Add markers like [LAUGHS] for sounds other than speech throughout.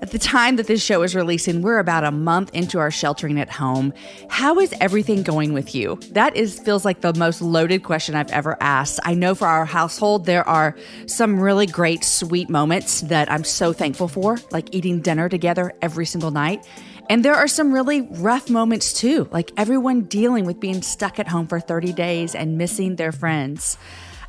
At the time that this show is releasing, we're about a month into our sheltering at home. How is everything going with you? That is feels like the most loaded question I've ever asked. I know for our household there are some really great sweet moments that I'm so thankful for, like eating dinner together every single night. And there are some really rough moments too, like everyone dealing with being stuck at home for 30 days and missing their friends.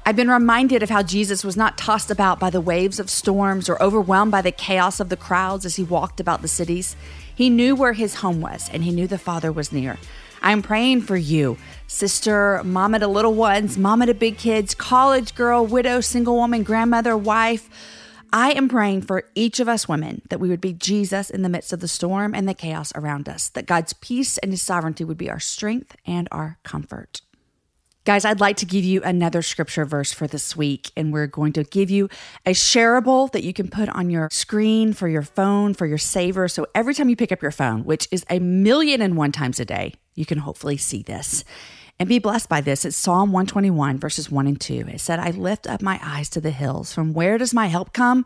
I've been reminded of how Jesus was not tossed about by the waves of storms or overwhelmed by the chaos of the crowds as he walked about the cities. He knew where his home was and he knew the Father was near. I'm praying for you, sister, mama to little ones, mama to big kids, college girl, widow, single woman, grandmother, wife. I am praying for each of us women that we would be Jesus in the midst of the storm and the chaos around us, that God's peace and his sovereignty would be our strength and our comfort. Guys, I'd like to give you another scripture verse for this week, and we're going to give you a shareable that you can put on your screen for your phone, for your saver. So every time you pick up your phone, which is a million and one times a day, you can hopefully see this and be blessed by this. It's Psalm 121, verses 1 and 2. It said, I lift up my eyes to the hills. From where does my help come?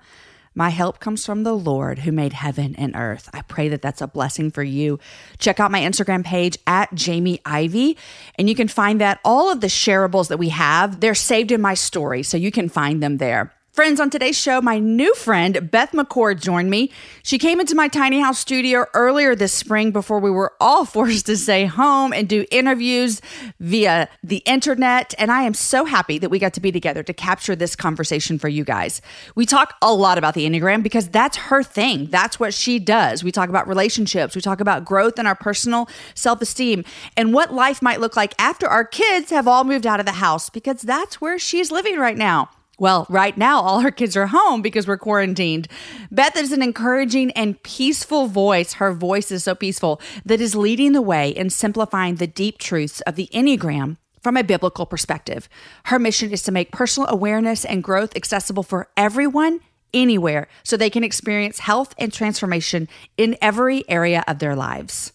My help comes from the Lord who made heaven and earth. I pray that that's a blessing for you. Check out my Instagram page at Jamie Ivey, and you can find that all of the shareables that we have, they're saved in my story, so you can find them there. Friends, on today's show, my new friend, Beth McCord, joined me. She came into my tiny house studio earlier this spring before we were all [LAUGHS] forced to stay home and do interviews via the internet. And I am so happy that we got to be together to capture this conversation for you guys. We talk a lot about the Enneagram because that's her thing. That's what she does. We talk about relationships, we talk about growth and our personal self esteem, and what life might look like after our kids have all moved out of the house because that's where she's living right now. Well, right now, all her kids are home because we're quarantined. Beth is an encouraging and peaceful voice. Her voice is so peaceful that is leading the way in simplifying the deep truths of the Enneagram from a biblical perspective. Her mission is to make personal awareness and growth accessible for everyone, anywhere, so they can experience health and transformation in every area of their lives.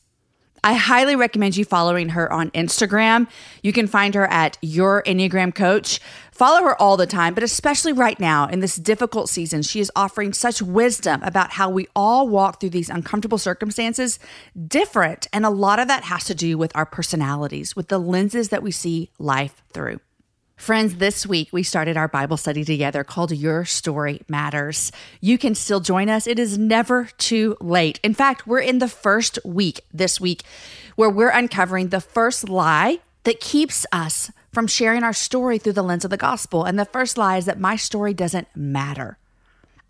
I highly recommend you following her on Instagram. You can find her at Your Enneagram Coach. Follow her all the time, but especially right now in this difficult season, she is offering such wisdom about how we all walk through these uncomfortable circumstances different. And a lot of that has to do with our personalities, with the lenses that we see life through. Friends, this week we started our Bible study together called Your Story Matters. You can still join us. It is never too late. In fact, we're in the first week this week where we're uncovering the first lie that keeps us from sharing our story through the lens of the gospel. And the first lie is that my story doesn't matter.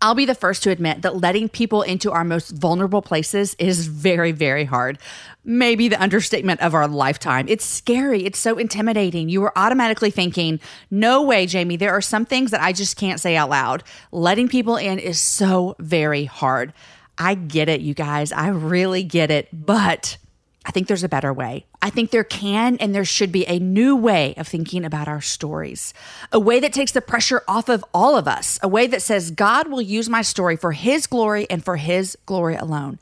I'll be the first to admit that letting people into our most vulnerable places is very, very hard. Maybe the understatement of our lifetime. It's scary. It's so intimidating. You are automatically thinking, no way, Jamie, there are some things that I just can't say out loud. Letting people in is so very hard. I get it, you guys. I really get it. But I think there's a better way. I think there can and there should be a new way of thinking about our stories, a way that takes the pressure off of all of us, a way that says, God will use my story for His glory and for His glory alone.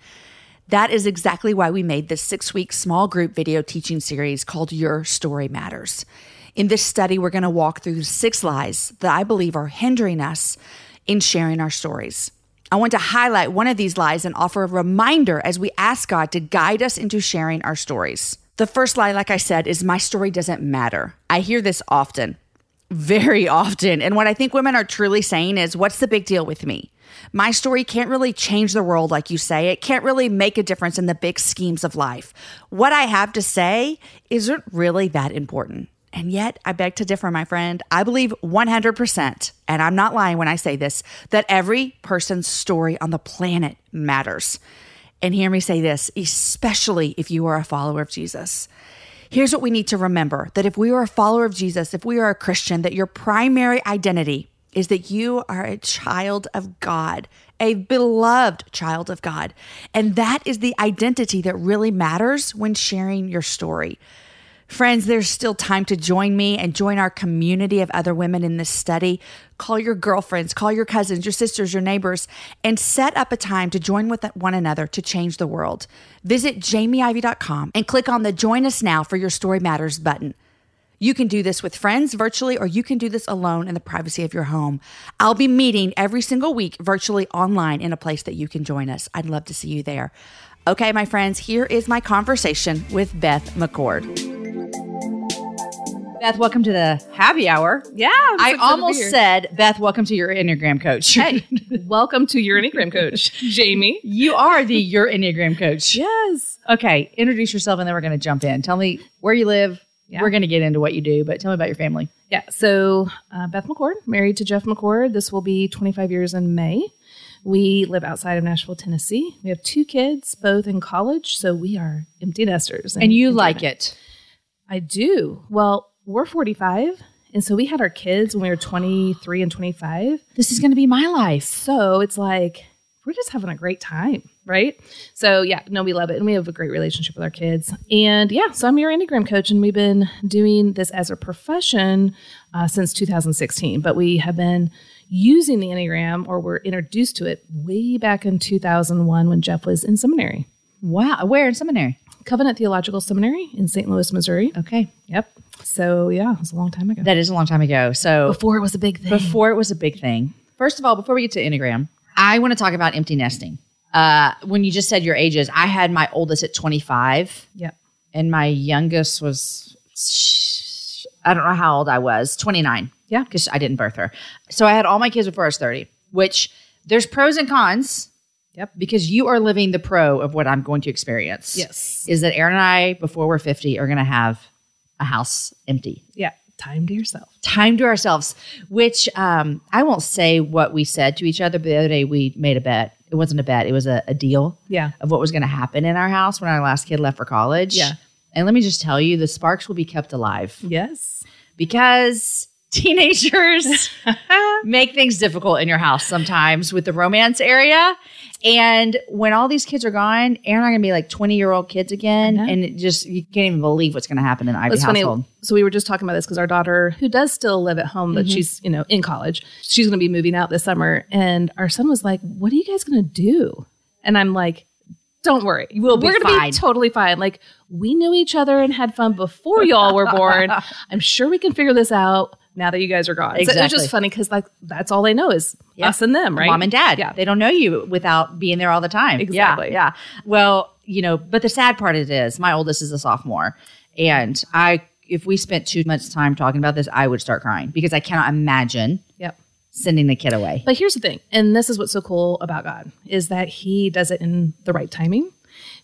That is exactly why we made this six week small group video teaching series called Your Story Matters. In this study, we're going to walk through six lies that I believe are hindering us in sharing our stories. I want to highlight one of these lies and offer a reminder as we ask God to guide us into sharing our stories. The first lie, like I said, is my story doesn't matter. I hear this often, very often. And what I think women are truly saying is, what's the big deal with me? My story can't really change the world, like you say. It can't really make a difference in the big schemes of life. What I have to say isn't really that important. And yet, I beg to differ, my friend. I believe 100%, and I'm not lying when I say this, that every person's story on the planet matters. And hear me say this, especially if you are a follower of Jesus. Here's what we need to remember that if we are a follower of Jesus, if we are a Christian, that your primary identity is that you are a child of God, a beloved child of God. And that is the identity that really matters when sharing your story. Friends, there's still time to join me and join our community of other women in this study. Call your girlfriends, call your cousins, your sisters, your neighbors, and set up a time to join with one another to change the world. Visit jamieivey.com and click on the Join Us Now for Your Story Matters button. You can do this with friends virtually, or you can do this alone in the privacy of your home. I'll be meeting every single week virtually online in a place that you can join us. I'd love to see you there. Okay, my friends, here is my conversation with Beth McCord. Beth, welcome to the happy hour. Yeah. I almost said, Beth, welcome to your Enneagram coach. Hey, [LAUGHS] welcome to your Enneagram coach, Jamie. You are the your Enneagram coach. Yes. Okay, introduce yourself and then we're going to jump in. Tell me where you live. Yeah. We're going to get into what you do, but tell me about your family. Yeah. So, uh, Beth McCord, married to Jeff McCord. This will be 25 years in May. We live outside of Nashville, Tennessee. We have two kids, both in college. So, we are empty nesters. And you enjoy like it. I do. Well, we're 45. And so we had our kids when we were 23 and 25. This is going to be my life. So it's like, we're just having a great time, right? So yeah, no, we love it. And we have a great relationship with our kids. And yeah, so I'm your Enneagram coach, and we've been doing this as a profession uh, since 2016. But we have been using the Enneagram, or were introduced to it way back in 2001 when Jeff was in seminary. Wow. Where in seminary? Covenant Theological Seminary in St. Louis, Missouri. Okay. Yep. So yeah, it was a long time ago. That is a long time ago. So Before it was a big thing. before it was a big thing. First of all, before we get to Enneagram, I want to talk about empty nesting. Uh, when you just said your ages, I had my oldest at 25 Yep. and my youngest was, I don't know how old I was, 29. Yeah. Because I didn't birth her. So I had all my kids before I was 30, which there's pros and cons. Yep. Because you are living the pro of what I'm going to experience. Yes. Is that Aaron and I, before we're 50, are going to have a house empty. Yeah. Time to yourself. Time to ourselves, which um, I won't say what we said to each other, but the other day we made a bet. It wasn't a bet, it was a, a deal Yeah. of what was going to happen in our house when our last kid left for college. Yeah. And let me just tell you, the sparks will be kept alive Yes. Because [LAUGHS] teenagers [LAUGHS] make things difficult in your house sometimes with the romance area. And when all these kids are gone, Aaron and I are going to be like 20 year old kids again. And it just, you can't even believe what's going to happen in the Ivey It's funny. household. So we were just talking about this because our daughter, who does still live at home, but Mm-hmm. she's you know in college, she's going to be moving out this summer, and our son was like, "What are you guys going to do?" And I'm like, "Don't worry, We'll be we're gonna fine." be totally fine. Like we knew each other and had fun before y'all were born. [LAUGHS] I'm sure we can figure this out." Now that you guys are gone, so it's just funny because like that's all they know is Yeah. us and them, right? Mom and dad. Yeah. They don't know you without being there all the time. Exactly. Yeah. yeah. Well, you know, but the sad part it is my oldest is a sophomore. And I if we spent too much time talking about this, I would start crying because I cannot imagine Yep. Sending the kid away. But here's the thing, and this is what's so cool about God is that He does it in the right timing.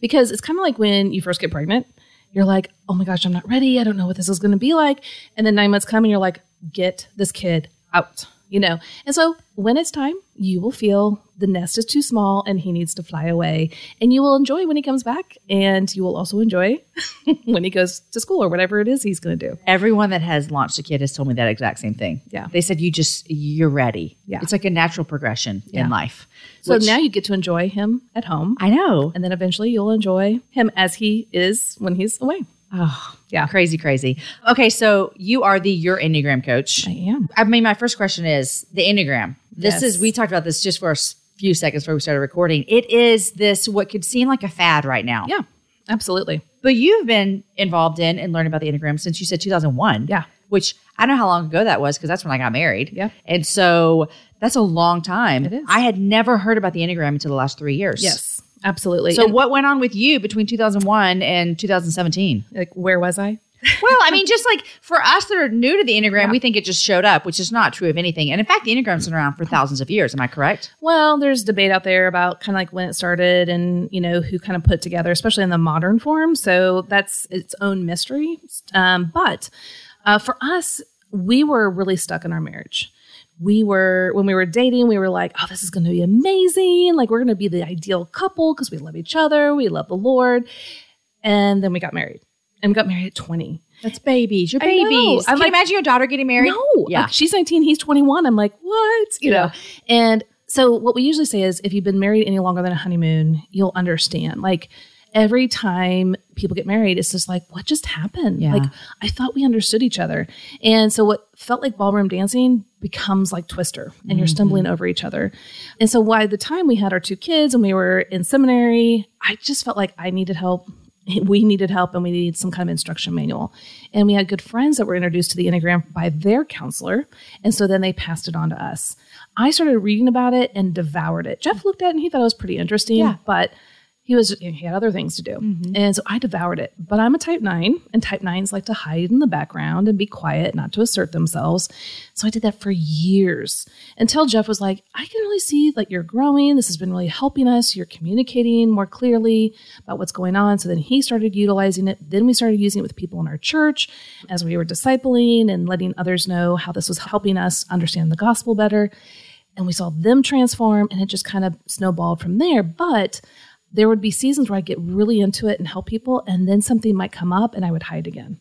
Because it's kind of like when you first get pregnant, you're like, oh my gosh, I'm not ready. I don't know what this is going to be like. And then nine months come and you're like, get this kid out, you know? And so when it's time, you will feel the nest is too small and he needs to fly away. And you will enjoy when he comes back. And you will also enjoy [LAUGHS] when he goes to school or whatever it is he's going to do. Everyone that has launched a kid has told me that exact same thing. Yeah. They said you just you're ready. Yeah. It's like a natural progression Yeah. in life. So Which- now you get to enjoy him at home. I know. and then eventually you'll enjoy him as he is when he's away. Oh, Yeah. Crazy, crazy. Okay, so you are the your Enneagram coach. I am. I mean, my first question is the Enneagram. This Yes. is, we talked about this just for a few seconds before we started recording. It is this, what could seem like a fad right now. Yeah, absolutely. But you've been involved in and learning about the Enneagram since you said 2001. Yeah. Which I don't know how long ago that was because that's when I got married. Yeah. And so that's a long time. It is. I had never heard about the Enneagram until the last three years. Yes, absolutely. So And, what went on with you between 2001 and 2017? like, where was I? Well, I mean, just like for us that are new to the Enneagram, we think it just showed up, which is not true of anything. And in fact, the Enneagram's been around for thousands of years. Am I correct? Well, there's debate out there about kind of like when it started and, you know, who kind of put together, especially in the modern form. So that's its own mystery. Um, but uh, for us, we were really stuck in our marriage. We were, when we were dating, we were like, oh, this is going to be amazing. Like, we're going to be the ideal couple because we love each other, we love the Lord. And then we got married. And got married at 20. That's babies. Your babies. I'm Can like- you imagine your daughter getting married? No, Yeah. like, she's 19, he's 21. I'm like, what? You Yeah. know, and so what we usually say is if you've been married any longer than a honeymoon, you'll understand. Like every time people get married, it's just like, what just happened? Yeah. Like I thought we understood each other. And so what felt like ballroom dancing becomes like twister and you're stumbling mm-hmm. over each other. And so by the time we had our two kids and we were in seminary, I just felt like I needed help. [LAUGHS] We needed help and we needed some kind of instruction manual. And we had good friends that were introduced to the Enneagram by their counselor. And so then they passed it on to us. I started reading about it and devoured it. Jeff looked at it and he thought it was pretty interesting, Yeah. but he was he had other things to do. Mm-hmm. And so i devoured it. But i'm a type 9 and type 9s like to hide in the background and be quiet not to assert themselves. So i did that for years until jeff was like i can really see that you're growing. This has been really helping us. You're communicating more clearly about what's going on. So then he started utilizing it. Then we started using it with people in our church as we were discipling and letting others know how this was helping us understand the gospel better. And we saw them transform and it just kind of snowballed from there. But there would be seasons where I'd get really into it and help people, and then something might come up and I would hide again.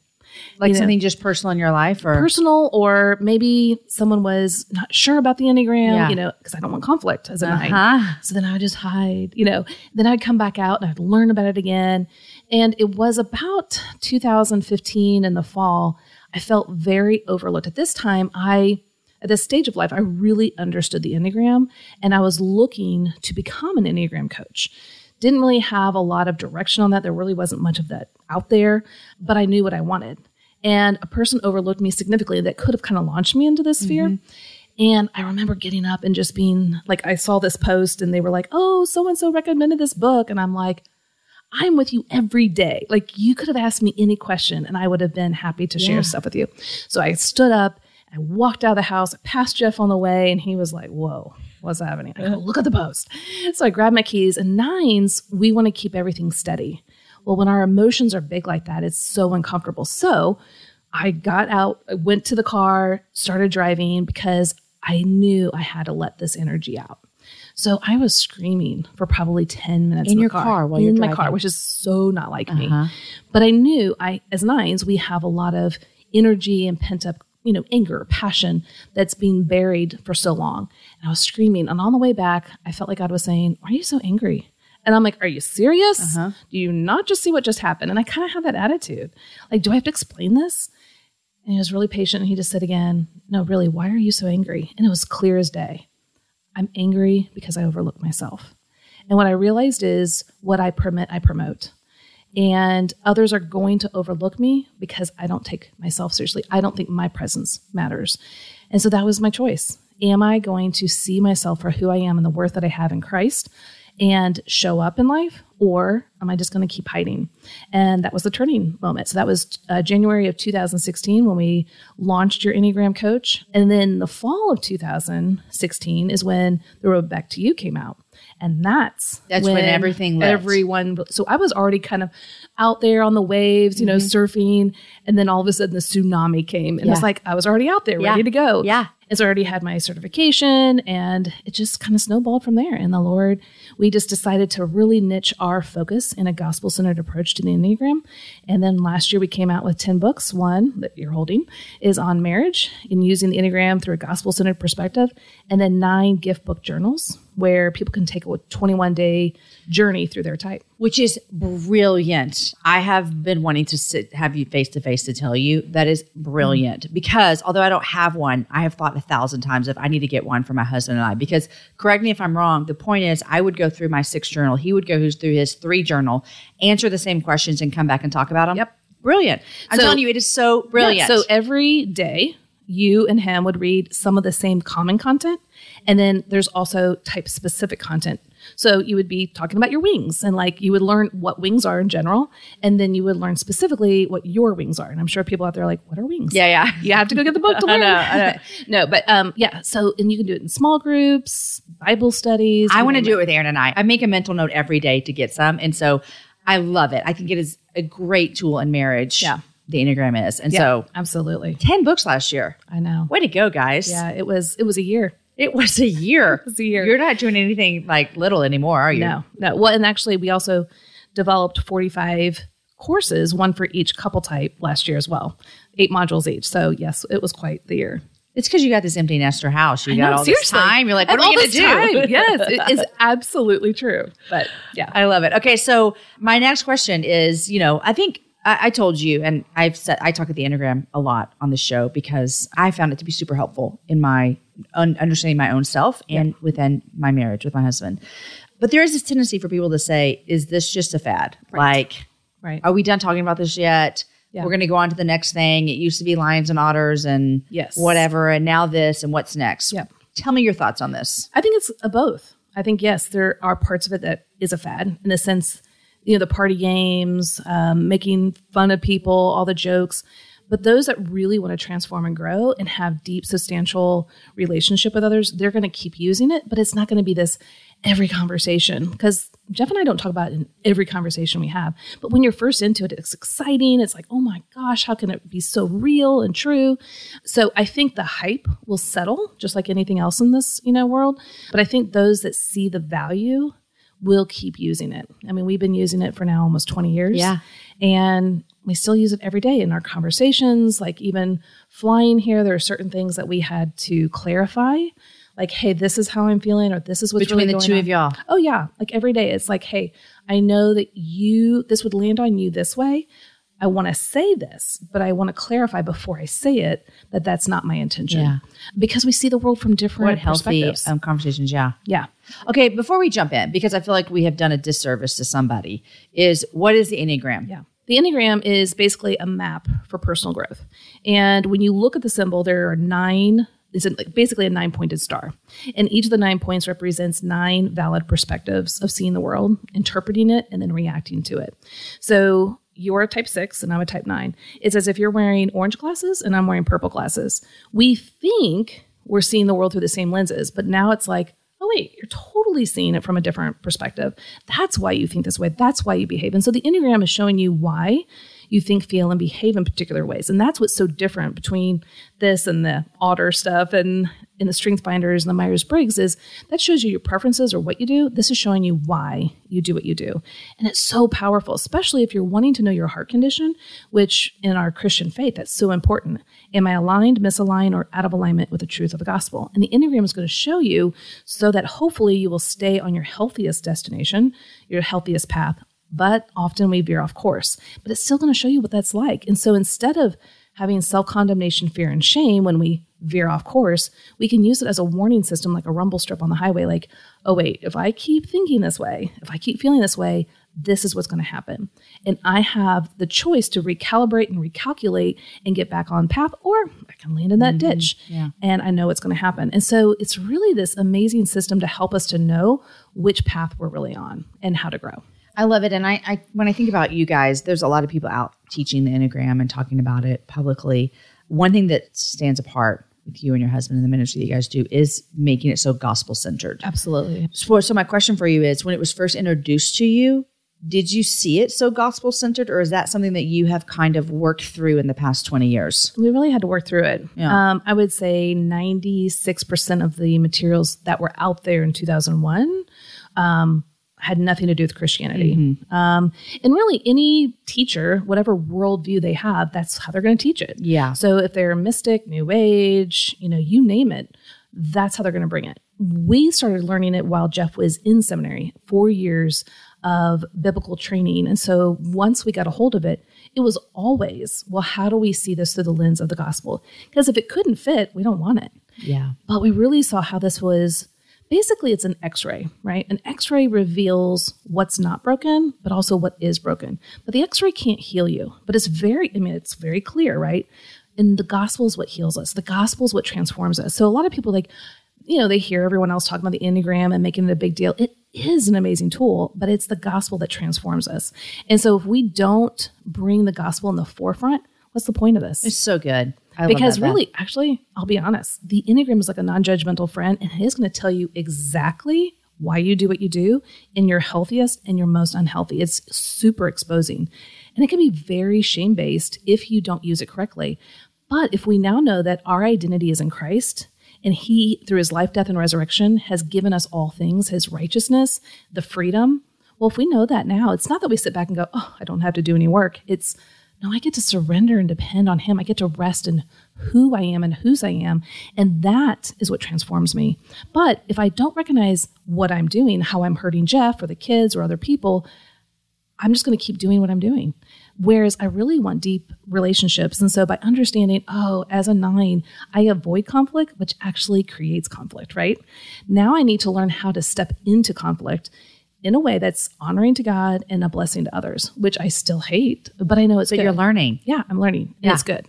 Like You know. something just personal in your life or Personal, or maybe someone was not sure about the Enneagram, Yeah. you know, because I don't want conflict as a nine. Uh-huh. So then I would just hide, you know, then I'd come back out and I'd learn about it again. And it was about 2015 in the fall, I felt very overlooked. At this time, I, at this stage of life, I really understood the Enneagram and I was looking to become an Enneagram coach. Didn't really have a lot of direction on that. There really wasn't much of that out there, but I knew what I wanted. And a person overlooked me significantly that could have kind of launched me into this mm-hmm. sphere. And I remember getting up and just being like, I saw this post and they were like, oh, so and so recommended this book. And I'm like, I'm with you every day. Like, you could have asked me any question and I would have been happy to share stuff with you. So I stood up, I walked out of the house, I passed Jeff on the way, and he was like, whoa. What's happening? I go, look at the post. So I grabbed my keys. And nines, we want to keep everything steady. Well, when our emotions are big like that, it's so uncomfortable. So I got out, I went to the car, started driving because I knew I had to let this energy out. So I was screaming for probably 10 minutes In the your car while you're in my car, which is so not like me. Uh-huh. But I knew I, as nines, we have a lot of energy and pent up, you know, anger, passion that's been buried for so long. And I was screaming. And on the way back, I felt like God was saying, Why are you so angry? And I'm like, Are you serious? Uh-huh. Do you not just see what just happened? And I kind of had that attitude. Like, do I have to explain this? And he was really patient. And he just said again, No, really, why are you so angry? And it was clear as day. I'm angry because I overlooked myself. And what I realized is what I permit, I promote. And others are going to overlook me because I don't take myself seriously. I don't think my presence matters. And so that was my choice. Am I going to see myself for who I am and the worth that I have in Christ and show up in life? Or am I just going to keep hiding? And that was the turning moment. So that was uh, January of 2016 when we launched your Enneagram Coach. And then the fall of 2016 is when The Road Back to You came out. And that's That's when everything lit. everyone so I was already kind of out there on the waves, you know, mm-hmm. surfing, and then all of a sudden the tsunami came, and Yeah. was like I was already out there, Yeah. ready to go. Yeah. And already had my certification, and it just kind of snowballed from there. And the Lord, we just decided to really niche our focus in a gospel centered approach to the Enneagram. And then last year we came out with ten books. One that you're holding is on marriage and using the Enneagram through a gospel centered perspective, and then nine gift book journals where people can take a 21 day journey through their type. which is brilliant. I have been wanting to sit, have you face to face to tell you that is brilliant because although I don't have one, I have thought a thousand times if I need to get one for my husband and I. Because correct me if I'm wrong, the point is I would go through my six journal, he would go through his three journal, answer the same questions, and come back and talk about them. Yep. brilliant. I'm So- telling you, it is so brilliant. Yeah, so every day, you and him would read some of the same common content. And then there's also type specific content. So you would be talking about your wings and like you would learn what wings are in general. And then you would learn specifically what your wings are. And I'm sure people out there are like, what are wings? yeah, yeah. You have to go get the book to [LAUGHS] I learn. know, I know. [LAUGHS] no, but um, yeah. So, and you can do it in small groups, Bible studies. I want to do it with Aaron and I. I make a mental note every day to get some. And so I love it. I think it is a great tool in marriage. Yeah. The Enneagram is. And Yeah, so absolutely. 10 books last year. I know. Way to go, guys. Yeah, it was, it was a year. It was a year. [LAUGHS] it was a year. You're not doing anything like little anymore, are you? No, no. Well, and actually, we also developed 45 courses, one for each couple type last year as well, eight modules each. So yes, it was quite the year. It's because you got this empty nester house. You I got know, all seriously. this time. You're like, what And are we all going to do? time. [LAUGHS] yes, it is absolutely true. But yeah, I love it. Okay, so my next question is, you know, I think I, I told you, and I've said I talk at the Enneagram a lot on the show because I found it to be super helpful in my un- understanding my own self and within my marriage with my husband. But there is this tendency for people to say, "Is this just a fad? Like, right. are we done talking about this yet?" Yeah. We're going to go on to the next thing. It used to be lions and otters and Yes. whatever, and now this and what's next. Yep. Tell me your thoughts on this. I think it's a both. I think yes, there are parts of it that is a fad in the sense, you know, the party games, um, making fun of people, all the jokes. But those that really want to transform and grow and have deep, substantial relationship with others, they're going to keep using it. But it's not going to be this every conversation because Jeff and I don't talk about it in every conversation we have. But when you're first into it, it's exciting. It's like, oh my gosh, how can it be so real and true? So I think the hype will settle, just like anything else in this you know world. But I think those that see the value will keep using it. I mean, we've been using it for now almost 20 years. Yeah. And we still use it every day in our conversations. Like even flying here, there are certain things that we had to clarify. Like, hey, this is how I'm feeling, or this is what's Between really the going two on. of y'all. Oh yeah, like every day it's like, hey, I know that you this would land on you this way. I want to say this, but I want to clarify before I say it that that's not my intention. Yeah. Because we see the world from different What healthy um, conversations? Yeah. yeah. Okay, before we jump in, because I feel like we have done a disservice to somebody, is what is the Enneagram? Yeah. The Enneagram is basically a map for personal growth. And when you look at the symbol, there are nine, it's basically a nine pointed star. And each of the nine points represents nine valid perspectives of seeing the world, interpreting it, and then reacting to it. So you're a type six and I'm a type nine. It's as if you're wearing orange glasses and I'm wearing purple glasses. We think we're seeing the world through the same lenses, but now it's like, oh wait, you're totally seeing it from a different perspective. That's why you think this way. That's why you behave. And so the Enneagram is showing you why you think, feel, and behave in particular ways. And that's what's so different between this and the otter stuff and in the strength finders and the Myers Briggs is that shows you your preferences or what you do. This is showing you why you do what you do. And it's so powerful, especially if you're wanting to know your heart condition, which in our Christian faith, that's so important. Am I aligned, misaligned, or out of alignment with the truth of the gospel? And the Enneagram is going to show you so that hopefully you will stay on your healthiest destination, your healthiest path. But often we veer off course. But it's still going to show you what that's like. And so instead of having self condemnation, fear, and shame when we veer off course, we can use it as a warning system, like a rumble strip on the highway. Like, oh, wait, if I keep thinking this way, if I keep feeling this way, this is what's going to happen. And I have the choice to recalibrate and recalculate and get back on path, or I can land in that mm-hmm. ditch. yeah. And I know what's going to happen. And so it's really this amazing system to help us to know which path we're really on and how to grow. I love it. And I, I, when I think about you guys, there's a lot of people out teaching the Enneagram and talking about it publicly. One thing that stands apart with you and your husband and the ministry that you guys do is making it so gospel centered. Absolutely. So, so my question for you is when it was first introduced to you, did you see it so gospel centered or is that something that you have kind of worked through in the past 20 years? We really had to work through it. Yeah. Um, I would say 96% of the materials that were out there in 2001 um, had nothing to do with Christianity. Mm-hmm. Um, and really, any teacher, whatever worldview they have, that's how they're going to teach it. Yeah. So if they're mystic, new age, you know, you name it, that's how they're going to bring it. We started learning it while Jeff was in seminary, four years of biblical training. And so once we got a hold of it, it was always, well, how do we see this through the lens of the gospel? Because if it couldn't fit, we don't want it. Yeah. But we really saw how this was basically it's an x-ray right? An x-ray reveals what's not broken but also what is broken. But the x-ray can't heal you. But it's very i mean it's very clear right? And the gospel is what heals us. The gospel is what transforms us. So a lot of people like you know they hear everyone else talking about the enneagram and making it a big deal. It is an amazing tool but it's the gospel that transforms us. And so if we don't bring the gospel in the forefront what's the point of this? It's so good. I because that, really, actually, I'll be honest, the Enneagram is like a non judgmental friend, and it is going to tell you exactly why you do what you do in your healthiest and your most unhealthy. It's super exposing. And it can be very shame based if you don't use it correctly. But if we now know that our identity is in Christ, and he, through his life, death, and resurrection, has given us all things, his righteousness, the freedom, Well, if we know that now, it's not that we sit back and go, oh, I don't have to do any work. It's, no, I get to surrender and depend on Him. I get to rest in who I am and whose I am. And that is what transforms me. But if I don't recognize what I'm doing, how I'm hurting Jeff or the kids or other people, I'm just going to keep doing what I'm doing. Whereas I really want deep relationships. And so by understanding, oh, as a nine, I avoid conflict, which actually creates conflict, right? Now I need to learn how to step into conflict in a way that's honoring to God and a blessing to others, which I still hate, but I know it's But good. you're learning. Yeah, I'm learning. Yeah. it's good.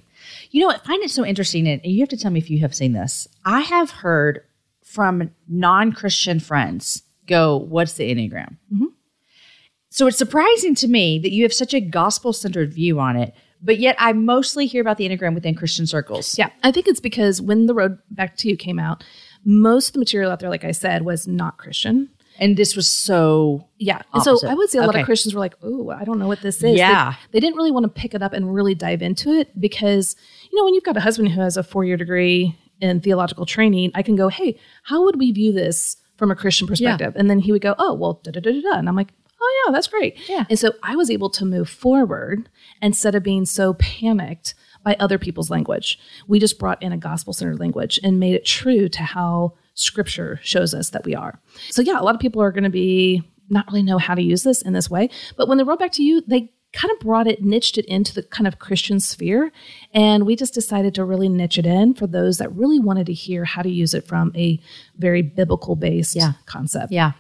You know, I find it so interesting, and you have to tell me if you have seen this. I have heard from non Christian friends go, What's the Enneagram? Mm-hmm. So it's surprising to me that you have such a gospel centered view on it, but yet I mostly hear about the Enneagram within Christian circles. Yeah, I think it's because when the road back to you came out, most of the material out there, like I said, was not Christian. And this was so, Yeah. So I would say a lot Okay. of Christians were like, oh, I don't know what this is. Yeah. They, they didn't really want to pick it up and really dive into it because, you know, when you've got a husband who has a four year degree in theological training, I can go, hey, how would we view this from a Christian perspective? And then he would go, oh, well, da da da da da. And I'm like, oh, yeah, that's great. Yeah. And so I was able to move forward instead of being so panicked by other people's language. We just brought in a gospel centered language and made it true to how scripture shows us that we are. So, yeah, a lot of people are going to be not really know how to use this in this way. But when The Road Back to You, they kind of brought it, niched it into the kind of Christian sphere. And we just decided to really niche it in for those that really wanted to hear how to use it from a very biblical based Yeah. concept. yeah.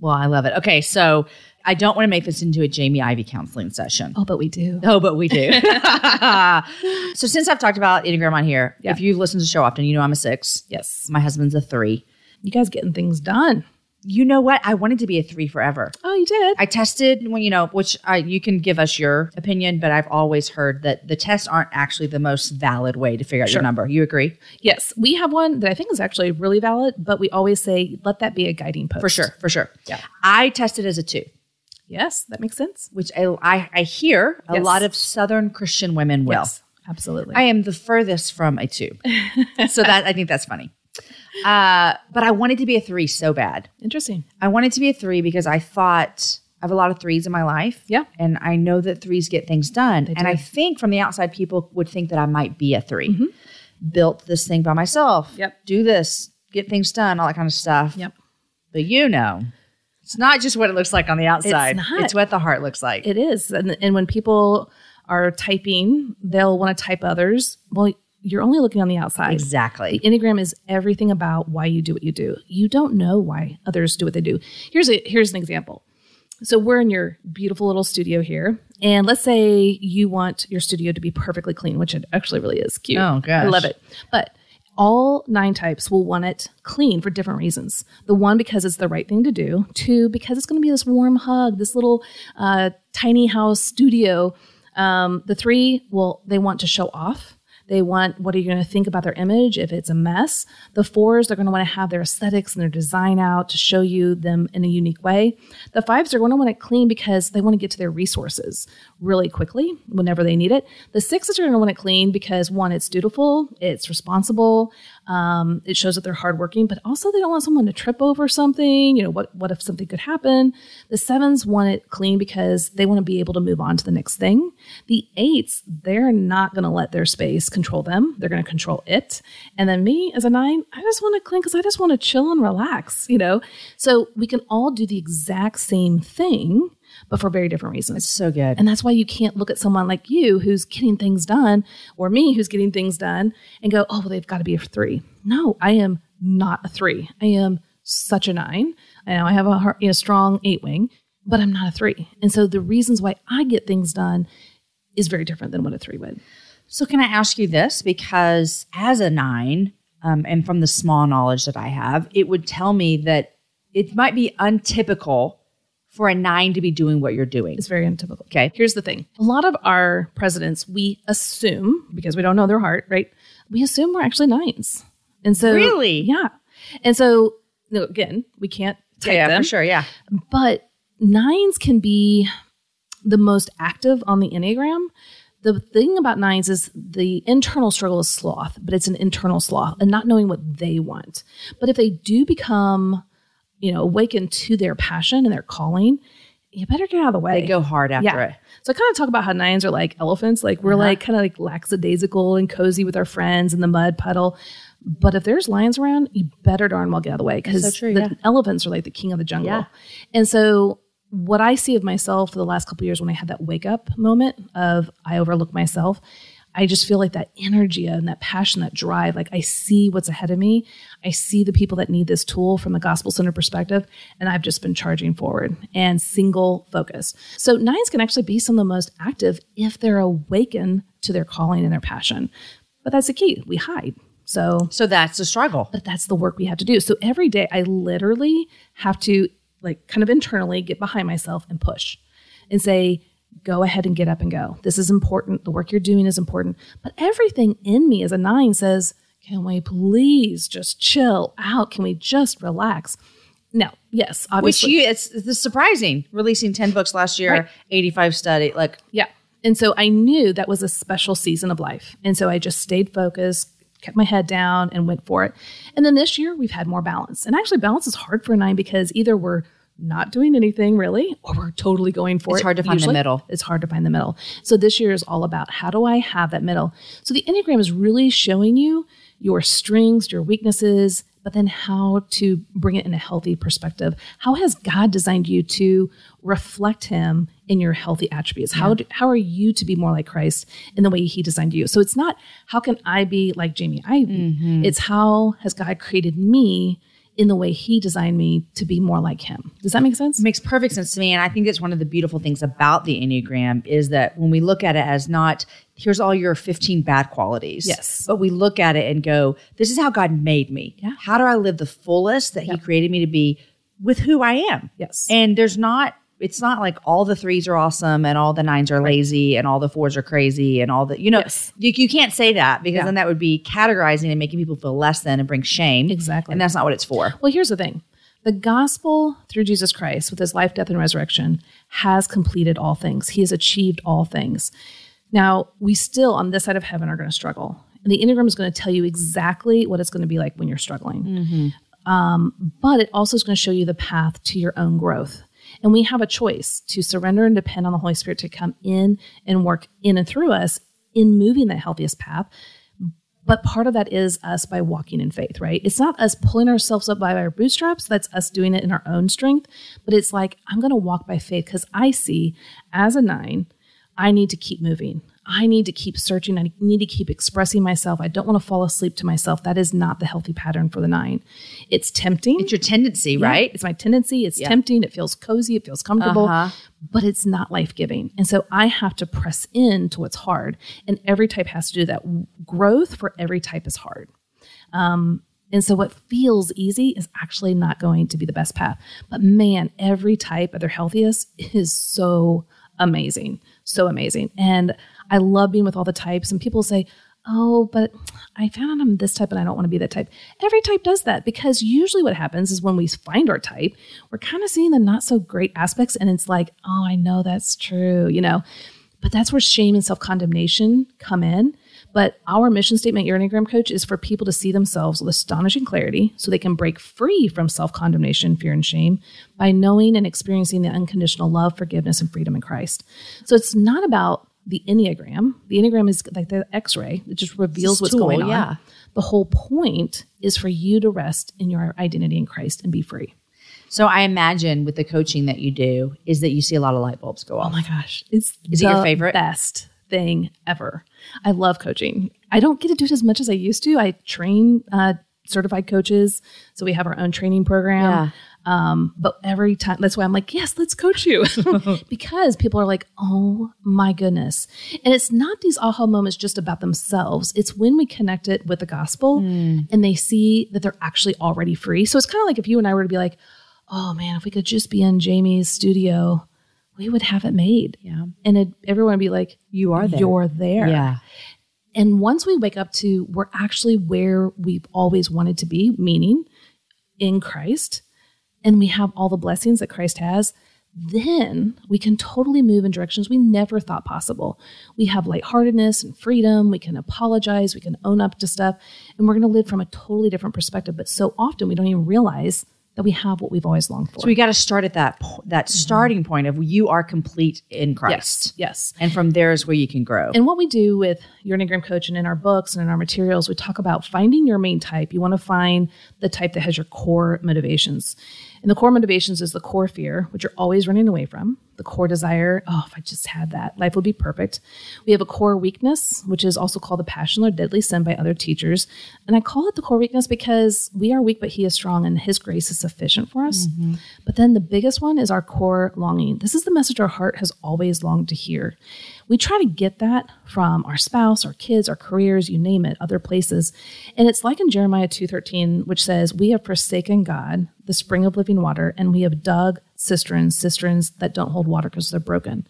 Well, I love it. Okay. So I don't want to make this into a Jamie Ivey counseling session. Oh, but we do. Oh, but we do. [LAUGHS] [LAUGHS] so since I've talked about Enneagram on here, Yeah. if you've listened to the show often, you know I'm a six. Yes. My husband's a three. You guys getting things done. You know what? I wanted to be a three forever. Oh, you did? I tested when you know, which I you can give us your opinion, but I've always heard that the tests aren't actually the most valid way to figure out your number. You agree? yes. We have one that I think is actually really valid, but we always say let that be a guiding post. For sure, for sure. Yeah. I tested as a two, Yes, that makes sense. which I I, I hear a lot of Southern Christian women will. Yes, absolutely. I am the furthest from a two, [LAUGHS] so that I think that's funny. Uh, but I wanted to be a three so bad. Interesting. I wanted to be a three because I thought I have a lot of threes in my life. Yeah. And I know that threes get things done. and do. I think from the outside, people would think that I might be a 3 Built this thing by myself. Mm-hmm. Yep. Do this, get things done, all that kind of stuff. Yep. But you know, it's not just what it looks like on the outside, not. it's what the heart looks like. It is. And, and when people are typing, they'll want to type others. Well, you're only looking on the outside. exactly. The Enneagram is everything about why you do what you do. You don't know why others do what they do. Here's a here's an example. So we're in your beautiful little studio here, and let's say you want your studio to be perfectly clean, which it actually really is cute. Oh, gosh. I love it. But all nine types will want it clean for different reasons. The one because it's the right thing to do. Two because it's going to be this warm hug, this little uh, tiny house studio. Um, the three, well, they want to show off. They want what are you going to think about their image if it's a mess? The fours, they're going to want to have their aesthetics and their design out to show you them in a unique way. The fives are going to want it clean because they want to get to their resources really quickly whenever they need it. The sixes are going to want it clean because one, it's dutiful, it's responsible, um, it shows that they're hardworking, but also they don't want someone to trip over something. You know, what what if something could happen? The sevens want it clean because they want to be able to move on to the next thing. The eights, they're not going to let their space control them. They're going to control it. And then me as a nine, I just want to clean because I just want to chill and relax. You know, so we can all do the exact same thing, but for very different reasons. It's so good. And that's why you can't look at someone like you who's getting things done or me who's getting things done and go, oh, well, they've got to be a three. No, I am not a three. I am such a nine. I know I have a heart, you know, strong eight wing, but I'm not a three. And so the reasons why I get things done is very different than what a three would. So, can I ask you this? Because as a nine, um, and from the small knowledge that I have, it would tell me that it might be untypical for a nine to be doing what you're doing. It's very untypical. Okay. Here's the thing a lot of our presidents, we assume, because we don't know their heart, right? We assume we're actually nines. And so, Really? Yeah. And so, again, we can't type yeah, them. for sure. Yeah. but nines can be the most active on the Enneagram. The thing about nines is the internal struggle is sloth, but it's an internal sloth and not knowing what they want. But if they do become, you know, awaken to their passion and their calling, you better get out of the way. They go hard after Yeah. it. So I kind of talk about how nines are like elephants. Like we're uh-huh. like kind of like lackadaisical and cozy with our friends in the mud puddle. But if there's lions around, you better darn well get out of the way because so the yeah. elephants are like the king of the jungle. Yeah. And so what I see of myself for the last couple of years when I had that wake up moment of I overlook myself, I just feel like that energy and that passion, that drive, like I see what's ahead of me. I see the people that need this tool from a gospel center perspective, and I've just been charging forward and single focus. So nines can actually be some of the most active if they're awakened to their calling and their passion. But that's the key. We hide. So So that's the struggle. but that's the work we have to do. So every day I literally have to like kind of internally get behind myself and push and say, go ahead and get up and go. This is important. The work you're doing is important. But everything in me as a nine says, can we please just chill out? Can we just relax? No, yes, Which obviously. you, it's, it's surprising. Releasing 10 books last year, Right. 85 study. Like, Yeah. And so I knew that was a special season of life. And so I just stayed focused, kept my head down, and went for it. And then this year we've had more balance. And actually, balance is hard for a nine because either we're not doing anything really, or we're totally going for It's it. It's hard to find the middle. It's hard to find the middle. So this year is all about how do I have that middle? So the Enneagram is really showing you your strengths, your weaknesses, but then how to bring it in a healthy perspective. How has God designed you to reflect Him in your healthy attributes? How do, how are you to be more like Christ in the way He designed you? So it's not how can I be like Jamie Ivey. Mm-hmm. It's how has God created me in the way He designed me to be more like Him. Does that make sense? It makes perfect sense to me and i think that's one of the beautiful things about the enneagram is that when we look at it as not here's all your 15 bad qualities Yes. but we look at it and go this is how god made me Yeah. how do i live the fullest that he created me to be with who i am Yes. and there's not it's not like all the threes are awesome and all the nines are lazy and all the fours are crazy and all the you know Yes. you, you can't say that because Yeah. then that would be categorizing and making people feel less than and bring shame Exactly. and that's not what it's for Well, here's the thing the gospel through Jesus Christ, with his life, death, and resurrection, has completed all things. He has achieved all things. Now, we still, on this side of heaven, are going to struggle. And the Enneagram is going to tell you exactly what it's going to be like when you're struggling. Um, but it also is going to show you the path to your own growth. And we have a choice to surrender and depend on the Holy Spirit to come in and work in and through us in moving that healthiest path. But part of that is us by walking in faith, right? It's not us pulling ourselves up by our bootstraps. That's us doing it in our own strength. But it's like, I'm going to walk by faith because I see as a nine, I need to keep moving. I need to keep searching. I need to keep expressing myself. I don't want to fall asleep to myself. That is not the healthy pattern for the nine. It's tempting. it's your tendency Yeah, right It's my tendency. It's tempting. It feels cozy. It feels comfortable, Uh-huh. but it's not life giving. And so I have to press into what's hard. And every type has to do that. Growth for every type is hard. Um, and so what feels easy is actually not going to be the best path. But man, every type at their healthiest is so amazing. So amazing. And I love being with all the types. And people say, oh, but I found I'm this type and I don't want to be that type. Every type does that because usually what happens is when we find our type, we're kind of seeing the not so great aspects. And it's like, oh, I know that's true, you know. But that's where shame and self condemnation come in. But our mission statement, your Enneagram coach, is for people to see themselves with astonishing clarity so they can break free from self condemnation, fear, and shame by knowing and experiencing the unconditional love, forgiveness, and freedom in Christ. So it's not about the Enneagram. The Enneagram is like the x ray, it just reveals what's tool, going on. yeah. The whole point is for you to rest in your identity in Christ and be free. So I imagine with the coaching that you do is that you see a lot of light bulbs go off. Oh my gosh. It's Is it your favorite? Best thing ever. I love coaching. I don't get to do it as much as I used to. I train uh, certified coaches. So we have our own training program. Um, but every time, that's why I'm like, yes, let's coach you. [LAUGHS] [LAUGHS] because people are like, oh my goodness. And it's not these aha moments just about themselves. It's when we connect it with the gospel and they see that they're actually already free. So it's kind of like if you and I were to be like, oh man, if we could just be in Jamie's studio, we would have it made. Yeah. And it, everyone would be like, You are there. You're there. Yeah. And once we wake up to we're actually where we've always wanted to be, meaning in Christ, and we have all the blessings that Christ has, then we can totally move in directions we never thought possible. We have lightheartedness and freedom. We can apologize. We can own up to stuff. And we're going to live from a totally different perspective. But so often we don't even realize that we have what we've always longed for. So we got to start at that po- that mm-hmm. starting point of you are complete in Christ. Yes, yes. And from there is where you can grow. And what we do with your Enneagram coach and in our books and in our materials, we talk about finding your main type. You want to find the type that has your core motivations. And the core motivations is the core fear, which you're always running away from, the core desire, oh, if I just had that, life would be perfect. We have a core weakness, which is also called the passion or deadly sin by other teachers. And I call it the core weakness because we are weak, but he is strong and his grace is sufficient for us. Mm-hmm. But then the biggest one is our core longing. This is the message our heart has always longed to hear. We try to get that from our spouse, our kids, our careers, you name it, other places. And it's like in Jeremiah 2:13, which says, "We have forsaken God, the spring of living water, and we have dug cisterns, cisterns that don't hold water because they're broken."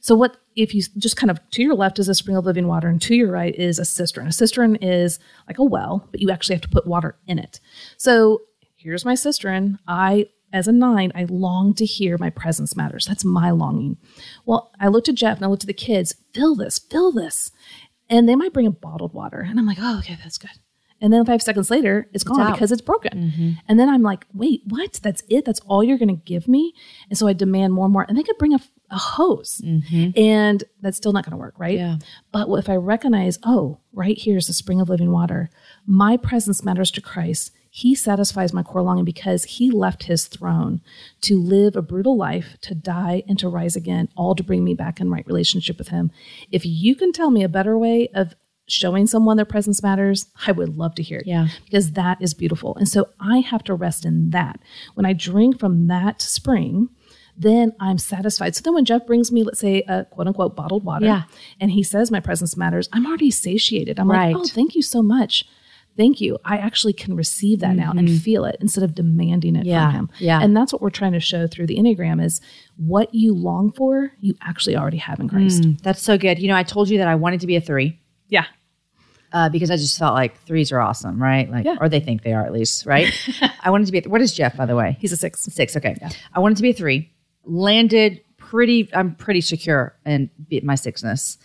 So what if you just kind of to your left is a spring of living water and to your right is a cistern. A cistern is like a well, but you actually have to put water in it. So here's my cistern. I as a nine, I long to hear my presence matters. That's my longing. Well, I looked at Jeff and I looked at the kids, fill this, fill this. And they might bring a bottled water. And I'm like, oh, okay, that's good. And then five seconds later, it's gone because it's broken. Mm-hmm. And then I'm like, wait, what? That's it? That's all you're going to give me? And so I demand more and more. And they could bring a, a hose. Mm-hmm. And that's still not going to work, right? Yeah. But if I recognize, oh, right here is the spring of living water, my presence matters to Christ. He satisfies my core longing because he left his throne to live a brutal life, to die, and to rise again, all to bring me back in right relationship with him. If you can tell me a better way of showing someone their presence matters, I would love to hear it. Yeah. Because that is beautiful. And so I have to rest in that. When I drink from that spring, then I'm satisfied. So then when Jeff brings me, let's say, a quote unquote bottled water, Yeah. and he says my presence matters, I'm already satiated. I'm Right. like, oh, thank you so much. Thank you. I actually can receive that now and feel it instead of demanding it Mm-hmm. Yeah. from him. Yeah. And that's what we're trying to show through the Enneagram is what you long for, you actually already have in Christ. That's so good. You know, I told you that I wanted to be a three Yeah. uh, because I just felt like threes are awesome, right? Like, Yeah. or they think they are at least, right? [LAUGHS] I wanted to be. A, what is Jeff, by the way? He's a six. Six. Okay. I wanted to be a three. Landed pretty. I'm pretty secure in be- my sixness.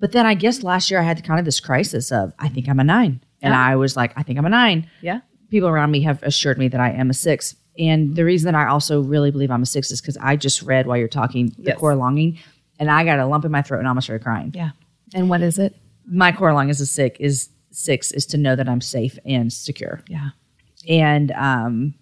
But then I guess last year I had kind of this crisis of I think I'm a nine, and Yeah. I was like I think I'm a nine. Yeah. People around me have assured me that I am a six. And the reason that I also really believe I'm a six is because I just read while you're talking the Yes. core longing, and I got a lump in my throat and almost started crying. Yeah. And what is it? My core longing as a sick is six is to know that I'm safe and secure Yeah. and um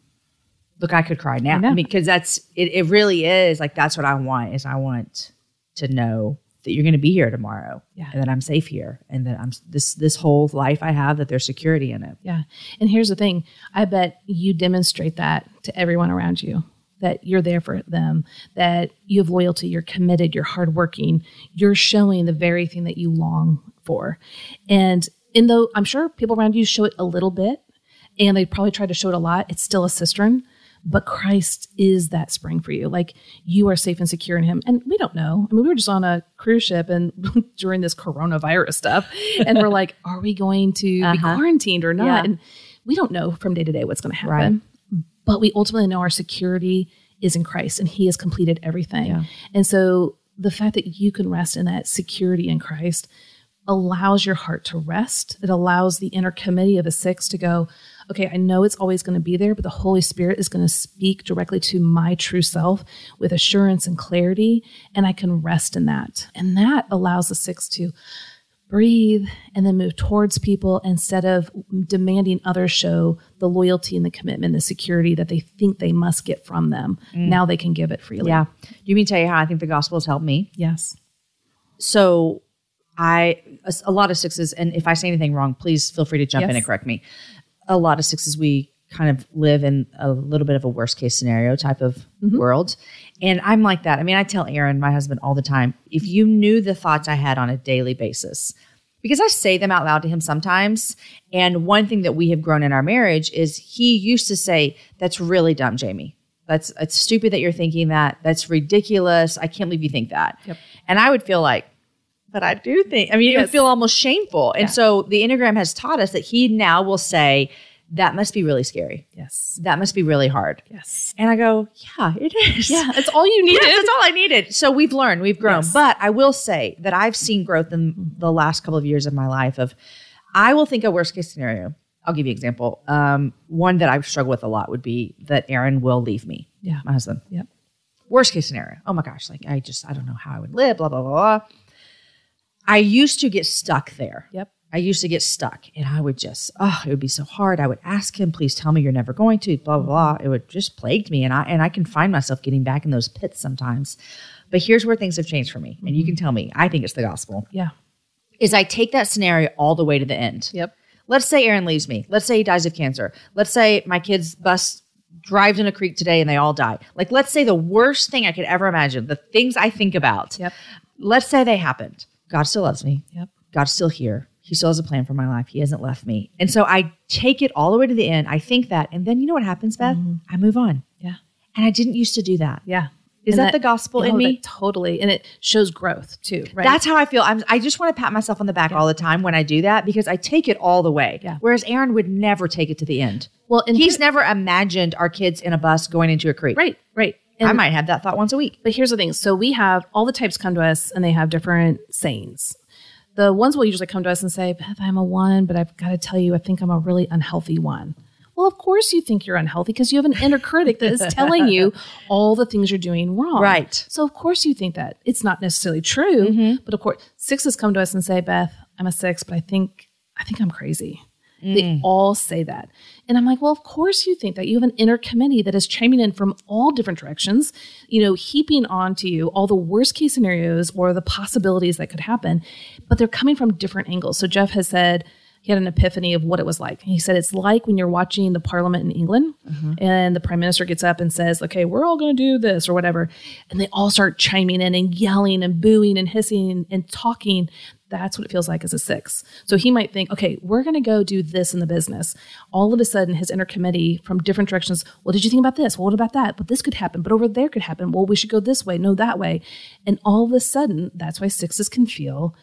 look i could cry now I know. because that's it, it really is like that's what i want is i want to know that you're going to be here tomorrow Yeah. and that i'm safe here and that i'm this this whole life i have that there's security in it Yeah. And here's the thing I bet you demonstrate that to everyone around you that you're there for them, that you have loyalty, you're committed, you're hardworking, you're showing the very thing that you long for. And in though I'm sure people around you show it a little bit and they probably try to show it a lot, it's still a cistern. But Christ is that spring for you. Like you are safe and secure in Him. And we don't know. I mean, we were just on a cruise ship and [LAUGHS] during this coronavirus stuff, and we're like, are we going to be Uh-huh. quarantined or not? Yeah. And we don't know from day to day what's going to happen. But we ultimately know our security is in Christ and He has completed everything. Yeah. And so the fact that you can rest in that security in Christ allows your heart to rest. It allows the inner committee of the six to go, okay, I know it's always going to be there, but the Holy Spirit is going to speak directly to my true self with assurance and clarity, and I can rest in that. And that allows the six to breathe and then move towards people instead of demanding others show the loyalty and the commitment, the security that they think they must get from them. Mm. Now they can give it freely. yeah Do you mean tell you how i think the gospel has helped me Yes. so I a, a lot of sixes, and if I say anything wrong, please feel free to jump in and correct me. A lot of sixes, we kind of live in a little bit of a worst case scenario type of mm-hmm. world, and I'm like that. I mean, I tell Aaron, my husband, all the time, if you knew the thoughts I had on a daily basis. Because I say them out loud to him sometimes. And one thing that we have grown in our marriage is he used to say, That's really dumb, Jamie. That's it's stupid that you're thinking that. That's ridiculous. I can't believe you think that. Yep. And I would feel like, but I do think, I mean, it would feel almost shameful. And so the Enneagram has taught us that he now will say, that must be really scary. Yes. That must be really hard. Yes. And I go, yeah, it is. Yeah, that's all you [LAUGHS] needed. Yes, that's all I needed. So we've learned, we've grown. Yes. But I will say that I've seen growth in the last couple of years of my life of I will think a worst case scenario I'll give you an example. Um, one that I struggle with a lot would be that Aaron will leave me. Yeah. My husband. Yep. Worst case scenario. Oh my gosh. Like, I just, I don't know how I would live, blah, blah, blah, blah. I used to get stuck there. Yep. I used to get stuck and I would just, oh, it would be so hard. I would ask him, please tell me you're never going to, blah, blah, blah. It would just plague me. And I, and I can find myself getting back in those pits sometimes. But here's where things have changed for me. And you mm-hmm. can tell me, I think it's the gospel, Yeah. is I take that scenario all the way to the end. Yep. Let's say Aaron leaves me. Let's say he dies of cancer. Let's say my kid's bus drives in a creek today and they all die. Like, let's say the worst thing I could ever imagine, the things I think about. Yep. Let's say they happened. God still loves me. Yep. God's still here. He still has a plan for my life. He hasn't left me. And so I take it all the way to the end. I think that. And then you know what happens, Beth? Mm-hmm. I move on. Yeah. And I didn't used to do that. Yeah. Is And that, the gospel in me? totally. And it shows growth too, right? That's how I feel. I'm, I just want to pat myself on the back all the time when I do that because I take it all the way. Yeah. Whereas Aaron would never take it to the end. well, and He's never imagined our kids in a bus going into a creek. right, right. And, I might have that thought once a week. But here's the thing. So we have all the types come to us and they have different sayings. The ones will usually come to us and say, Beth, I'm a one, but I've got to tell you, I think I'm a really unhealthy one. Well, of course you think you're unhealthy because you have an inner critic that is telling you [LAUGHS] all the things you're doing wrong. Right. So of course you think that. It's not necessarily true, mm-hmm. but of course sixes come to us and say, Beth, I'm a six, but I think I think I'm crazy. They mm. all say that. And I'm like, well, of course you think that. You have an inner committee that is chiming in from all different directions, you know, heaping onto you all the worst case scenarios or the possibilities that could happen, but they're coming from different angles. So Jeff has said, he had an epiphany of what it was like. He said it's like when you're watching the parliament in England mm-hmm. and the prime minister gets up and says, okay, we're all going to do this or whatever. And they all start chiming in and yelling and booing and hissing and, and talking. That's what it feels like as a six. So he might think, okay, we're going to go do this in the business. All of a sudden, his inner committee from different directions, well, did you think about this? Well, what about that? But this could happen, but over there could happen. Well, we should go this way, no, that way. And all of a sudden, that's why sixes can feel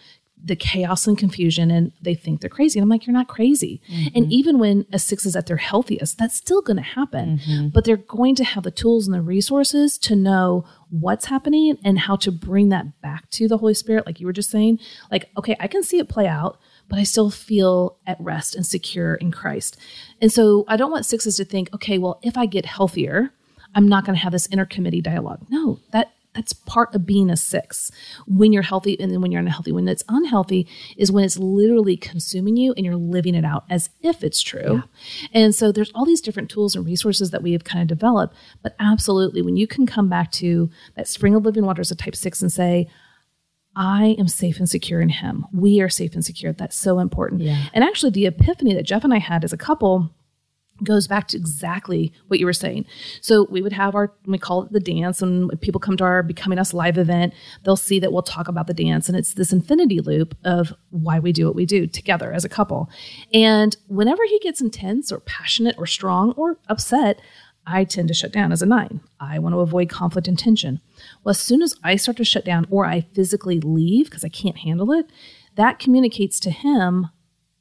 the chaos and confusion and they think they're crazy. And I'm like, you're not crazy. And mm-hmm. even when a six is at their healthiest, that's still going to happen. Mm-hmm. But they're going to have the tools and the resources to know what's happening and how to bring that back to the Holy Spirit, like you were just saying. Like, okay, I can see it play out, but I still feel at rest and secure in Christ. And so I don't want sixes to think, okay, well, if I get healthier, I'm not going to have this inner committee dialogue. No, that that's part of being a six when you're healthy and then when you're unhealthy. When it's unhealthy is when it's literally consuming you and you're living it out as if it's true. And so there's all these different tools and resources that we have kind of developed. But absolutely, when you can come back to that spring of living waters of type six and say, I am safe and secure in him. We are safe and secure. That's so important. And actually, the epiphany that Jeff and I had as a couple goes back to exactly what you were saying. So we would have our, we call it the dance, and when people come to our Becoming Us live event, they'll see that we'll talk about the dance. And it's this infinity loop of why we do what we do together as a couple. And whenever he gets intense or passionate or strong or upset, I tend to shut down as a nine. I want to avoid conflict and tension. Well, as soon as I start to shut down or I physically leave because I can't handle it, that communicates to him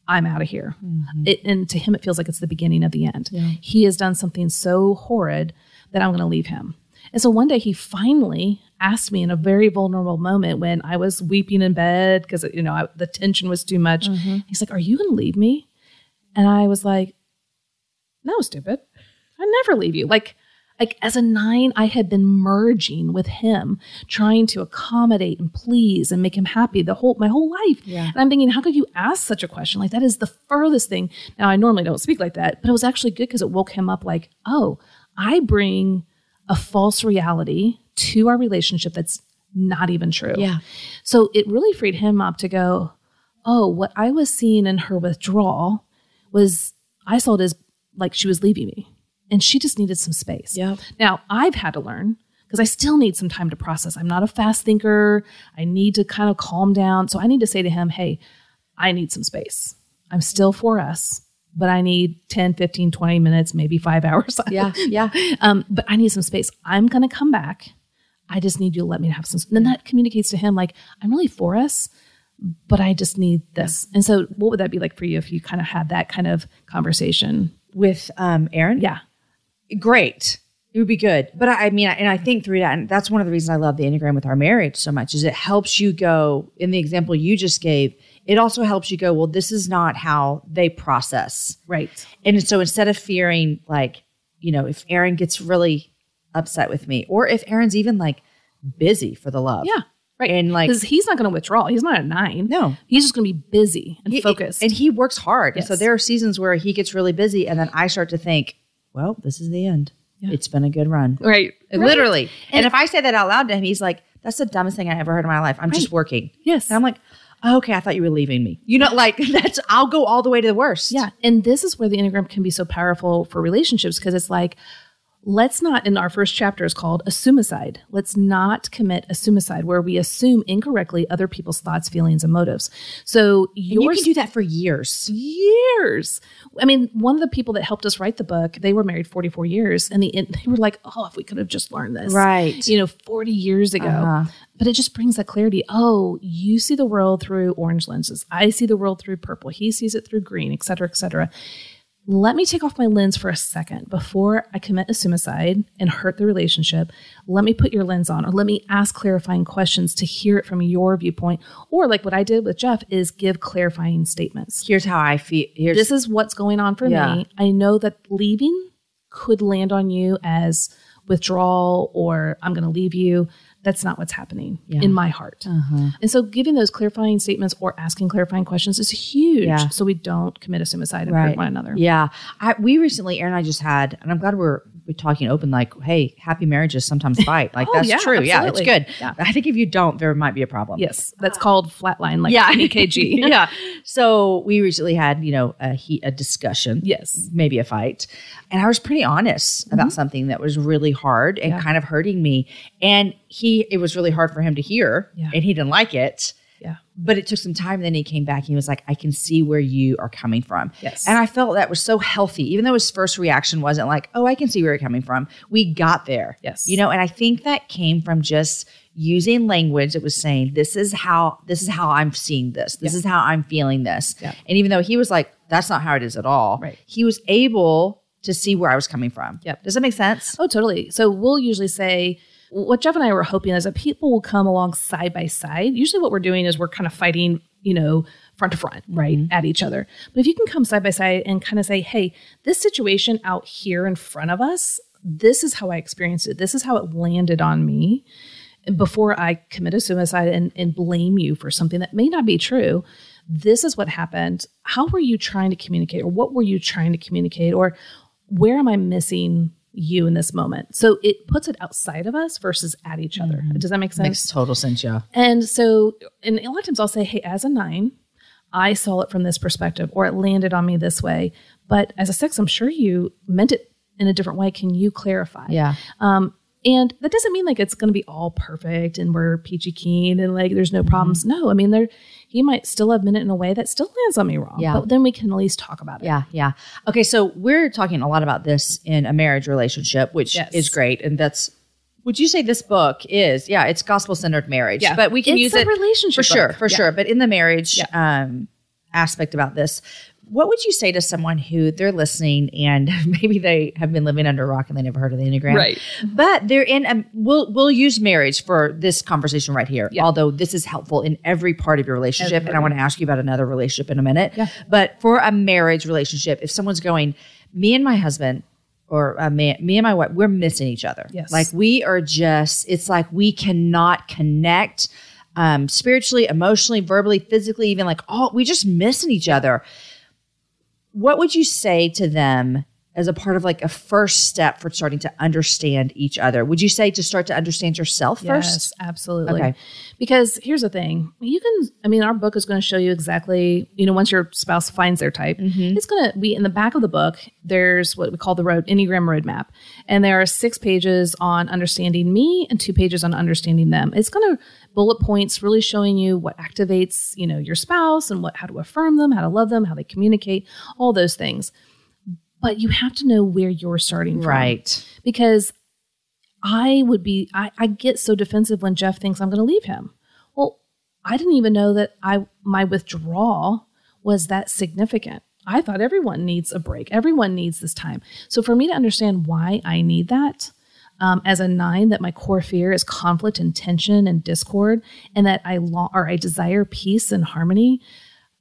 I'm out of here. Mm-hmm. It, and to him, it feels like it's the beginning of the end. He has done something so horrid that I'm going to leave him. And so one day he finally asked me in a very vulnerable moment when I was weeping in bed because, you know, I, the tension was too much. Mm-hmm. He's like, Are you going to leave me? And I was like, No, stupid. I never leave you. Like, like as a nine, I had been merging with him, trying to accommodate and please and make him happy the whole my whole life. Yeah. And I'm thinking, how could you ask such a question? Like that is the furthest thing. Now I normally don't speak like that, but it was actually good because it woke him up like, oh, I bring a false reality to our relationship that's not even true. Yeah. So it really freed him up to go, oh, what I was seeing in her withdrawal was I saw it as like she was leaving me and she just needed some space. Yeah. Now I've had to learn because I still need some time to process. I'm not a fast thinker. I need to kind of calm down. So I need to say to him, hey, I need some space. I'm still for us, but I need 10, 15, 20 minutes, maybe five [LAUGHS] hours. Yeah. Yeah. [LAUGHS] um, but I need some space. I'm going to come back. I just need you to let me have some. And then that communicates to him, like, I'm really for us, but I just need this. And so, what would that be like for you if you kind of had that kind of conversation? With um, Aaron? Yeah. Great. It would be good. But I, I mean, and I think through that, and that's one of the reasons I love the Enneagram with our marriage so much, is it helps you go, in the example you just gave, it also helps you go, well, this is not how they process. Right. And so instead of fearing like, you know, if Aaron gets really upset with me, or if Aaron's even like busy for the love. Yeah. Right. And like Because he's not going to withdraw. He's not a nine. No. He's just going to be busy and he- focused. And he works hard. And so there are seasons where he gets really busy and then I start to think, well, this is the end. Yeah. It's been a good run. right. Literally. And, if I say that out loud to him, he's like, that's the dumbest thing I ever heard in my life. I'm just working. Yes. And I'm like, oh, okay, I thought you were leaving me. You know, like [LAUGHS] that's, I'll go all the way to the worst. Yeah. And this is where the Enneagram can be so powerful for relationships because it's like, let's not, in our first chapter is called assumicide. Let's not commit assumicide where we assume incorrectly other people's thoughts, feelings, and motives. So And you yours can do that for years. years. I mean, one of the people that helped us write the book, they were married 44 years and the, they were like, oh, if we could have just learned this. Right. You know, 40 years ago. Uh-huh. But it just brings that clarity. Oh, you see the world through orange lenses. I see the world through purple. He sees it through green, et cetera, et cetera. Let me take off my lens for a second before I commit assumicide and hurt the relationship. Let me put your lens on, or let me ask clarifying questions to hear it from your viewpoint. Or, like what I did with Jeff, is give clarifying statements Here's how I feel. Here's this is what's going on for Yeah. me. I know that leaving could land on you as withdrawal or I'm going to leave you. That's not what's happening in my heart. Uh-huh. And so giving those clarifying statements or asking clarifying questions is huge. Yeah. So we don't commit assumicide and hurt one another. Yeah. I, we recently, Aaron and I just had, and I'm glad we're, we're talking open, like, hey, happy marriages sometimes [LAUGHS] fight. Like, Oh, that's yeah, true. Yeah, it's good. Yeah. I think if you don't, there might be a problem. Yes. That's called flatline, like Yeah. EKG. [LAUGHS] yeah. [LAUGHS] So we recently had, you know, a heat, a discussion. Yes. Maybe a fight. And I was pretty honest about something that was really hard and Mm-hmm. Yeah. kind of hurting me. And he, it was really hard for him to hear Yeah. and he didn't like it. Yeah. But it took some time. And then he came back and he was like, I can see where you are coming from. Yes. And I felt that was so healthy, even though his first reaction wasn't like, oh, I can see where you're coming from. We got there. Yes. You know, and I think that came from just using language that was saying, this is how, this is how I'm seeing this. This is how I'm feeling this. Yeah. And even though he was like, that's not how it is at all. Right. He was able to see where I was coming from. Yep. Does that make sense? Oh, totally. So we'll usually say what Jeff and I were hoping is that people will come along side by side. Usually, what we're doing is we're kind of fighting, you know, front to front, right, mm-hmm. at each other. But if you can come side by side and kind of say, hey, this situation out here in front of us, this is how I experienced it. This is how it landed on me. Before I commit assumicide and, and blame you for something that may not be true, this is what happened. How were you trying to communicate, or what were you trying to communicate, or where am I missing you in this moment? So it puts it outside of us versus at each other. Does that make sense? Makes total sense. Yeah. And so, and a lot of times I'll say, hey, as a nine, I saw it from this perspective, or it landed on me this way. But as a six, I'm sure you meant it in a different way. Can you clarify? Yeah. Um, and that doesn't mean like it's going to be all perfect and we're peachy keen and like there's no problems. No, I mean there he might still have meant it in a way that still lands on me wrong. Yeah. But then we can at least talk about it. Yeah, yeah. Okay, so we're talking a lot about this in a marriage relationship, which Yes. is great, and that's. Would you say this book is? Yeah, it's gospel centered marriage. Yeah. but we can It's use a it relationship for sure, for Yeah. sure. But in the marriage um, aspect about this, what would you say to someone who they're listening and [LAUGHS] maybe they have been living under a rock and they never heard of the enneagram, Right. But they're in. A, we'll we'll use marriage for this conversation right here. Yeah. Although this is helpful in every part of your relationship, and I want to ask you about another relationship in a minute. Yeah. But for a marriage relationship, if someone's going, me and my husband, or a man, me and my wife, we're missing each other. Yes. Like we are just, it's like we cannot connect um, spiritually, emotionally, verbally, physically, even like all, we just missing each other. What would you say to them as a part of like a first step for starting to understand each other? Would you say to start to understand yourself Yes, first? absolutely. Okay. Because here's the thing. You can I mean our book is going to show you exactly, you know, once your spouse finds their type, Mm-hmm. it's going to be in the back of the book, there's what we call the road Enneagram roadmap. And there are 6 pages on understanding me and 2 pages on understanding them. It's going to bullet points really showing you what activates, you know, your spouse and what how to affirm them, how to love them, how they communicate, all those things. But you have to know where you're starting from Right. because I would be I, I get so defensive when Jeff thinks I'm going to leave him. Well, I didn't even know that I my withdrawal was that significant. I thought everyone needs a break. Everyone needs this time. So for me to understand why I need that um, as a nine, that my core fear is conflict and tension and discord, and that I long or I desire peace and harmony.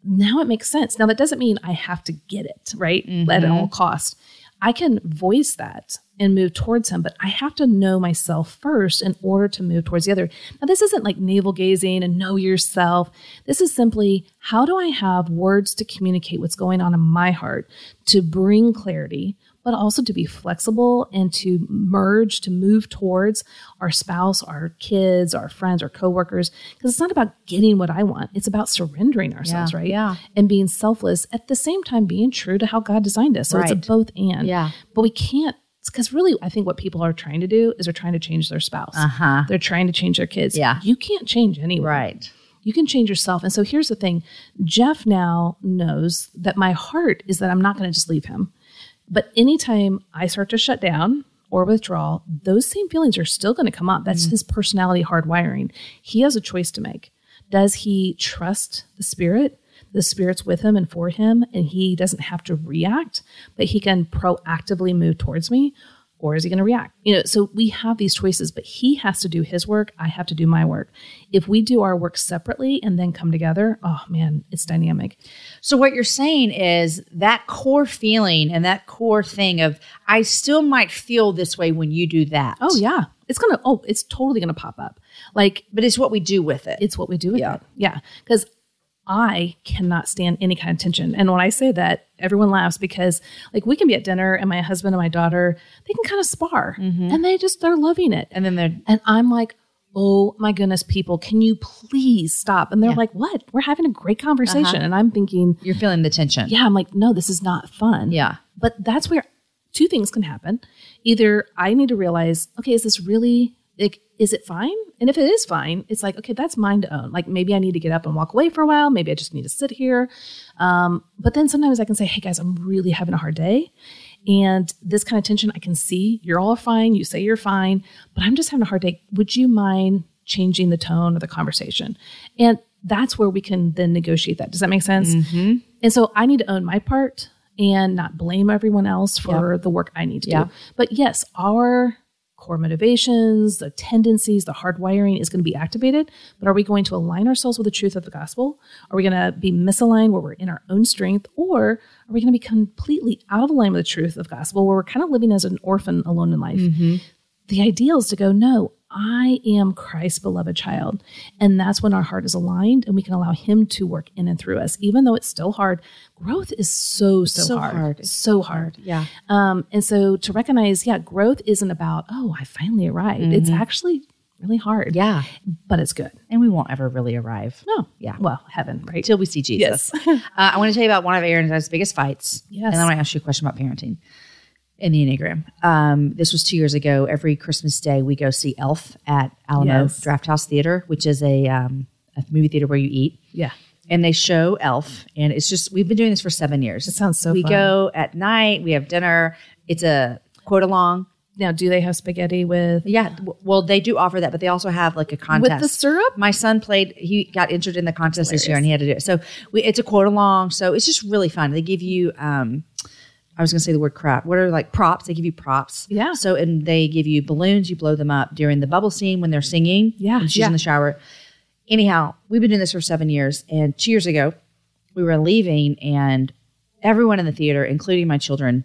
Now it makes sense. Now that doesn't mean I have to get it, right? At mm-hmm. all cost. I can voice that and move towards him, but I have to know myself first in order to move towards the other. Now, this isn't like navel gazing and know yourself. This is simply how do I have words to communicate what's going on in my heart to bring clarity, but also to be flexible and to merge, to move towards our spouse, our kids, our friends, our coworkers. Because it's not about getting what I want, it's about surrendering ourselves, Yeah, right? yeah. And being selfless at the same time being true to how God designed us. So it's a both and. Yeah. But we can't. Because really, I think what people are trying to do is they're trying to change their spouse. Uh-huh. They're trying to change their kids. Yeah. You can't change anyone. Right. You can change yourself. And so here's the thing Jeff now knows that my heart is that I'm not going to just leave him. But anytime I start to shut down or withdraw, those same feelings are still going to come up. That's mm. his personality hardwiring. He has a choice to make. Does he trust the spirit? The spirit's with him and for him, and he doesn't have to react, but he can proactively move towards me or is he going to react? You know, so we have these choices, but he has to do his work. I have to do my work. If we do our work separately and then come together, oh man, it's dynamic. So what you're saying is that core feeling and that core thing of I still might feel this way when you do that. Oh yeah, it's gonna. Oh, it's totally gonna pop up. Like But it's what we do with it. it's what we do with Yeah. it. Yeah, because I cannot stand any kind of tension. And when I say that, everyone laughs because like we can be at dinner and my husband and my daughter they can kind of spar mm-hmm. and they just they're loving it. and then they're And I'm like, oh my goodness, people, can you please stop? And they're like, what? We're having a great uh-huh. conversation. And I'm thinking, you're feeling the tension. yeah, I'm like, no, this is not fun. Yeah. But that's where two things can happen. Either I need to realize, okay, is this really, like, is it fine? And if it is fine, it's like, okay, that's mine to own. Like maybe I need to get up and walk away for a while. Maybe I just need to sit here. Um, but then sometimes I can say, hey guys, I'm really having a hard day. And this kind of tension, I can see you're all fine. You say you're fine, but I'm just having a hard day. Would you mind changing the tone of the conversation? And that's where we can then negotiate that. Does that make sense? And so I need to own my part and not blame everyone else for the work I need to Yeah. do. But yes, our core motivations, the tendencies, the hardwiring is going to be activated. But are we going to align ourselves with the truth of the gospel? Are we going to be misaligned where we're in our own strength? Or are we going to be completely out of alignment with the truth of the gospel where we're kind of living as an orphan alone in life? Mm-hmm. The ideal is to go, no, I am Christ's beloved child. And that's when our heart is aligned and we can allow Him to work in and through us. Even though it's still hard, growth is so, so, So hard. hard. So hard. Yeah. Um, and so to recognize, yeah, growth isn't about, oh, I finally arrived. It's actually really hard. Yeah. But it's good. And we won't ever really arrive No. Yeah. Well, heaven, right? until we see Jesus. [LAUGHS] uh, I want to tell you about one of Aaron's biggest fights. Yes. And then I want to ask you a question about parenting in the Enneagram. Um, this was two years ago. Every Christmas Day, we go see Elf at Alamo Yes. Drafthouse Theater, which is a, um, a movie theater where you eat. yeah. and they show Elf, and it's just we've been doing this for seven years. It sounds so We fun. go at night. We have dinner. It's a quote along. Now, do they have spaghetti with? Yeah, well, they do offer that, but they also have like a contest with the syrup? My son played; he got entered in the contest this year, and he had to do it. So we, it's a quote along. So it's just really fun. They give you, um, I was going to say the word crap. What are like props? They give you props. Yeah. So and they give you balloons. You blow them up during the bubble scene when they're singing. Yeah, And she's yeah. in the shower. Anyhow, we've been doing this for seven years, and two years ago, we were leaving, and everyone in the theater, including my children,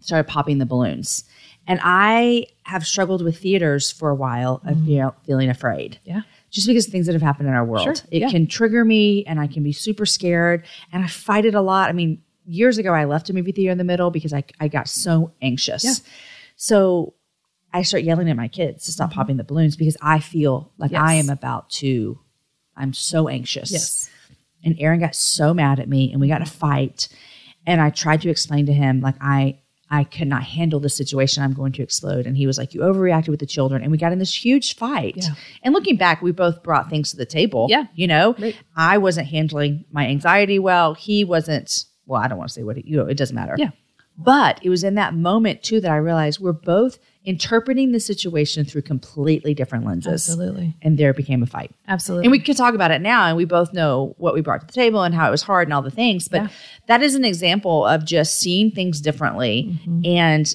started popping the balloons. And I have struggled with theaters for a while of mm-hmm. you know feeling afraid. Yeah. Just because of things that have happened in our world. Sure, It yeah. can trigger me and I can be super scared and I fight it a lot. I mean, years ago I left a movie theater in the middle because I, I got so anxious. Yeah. So I start yelling at my kids to stop mm-hmm. popping the balloons because I feel like I am about to I'm so anxious. Yes. And Aaron got so mad at me and we got a fight. And I tried to explain to him, like, I I could not handle the situation. I'm going to explode. And he was like, You overreacted with the children. And we got in this huge fight. Yeah. And looking back, we both brought things to the table. Yeah. You know, Right. I wasn't handling my anxiety well. He wasn't, well, I don't want to say what, he, you know, it doesn't matter. Yeah. But it was in that moment too that I realized we're both interpreting the situation through completely different lenses. Absolutely. And there became a fight. Absolutely. And we can talk about it now, and we both know what we brought to the table and how it was hard and all the things. But Yeah. that is an example of just seeing things differently. Mm-hmm. And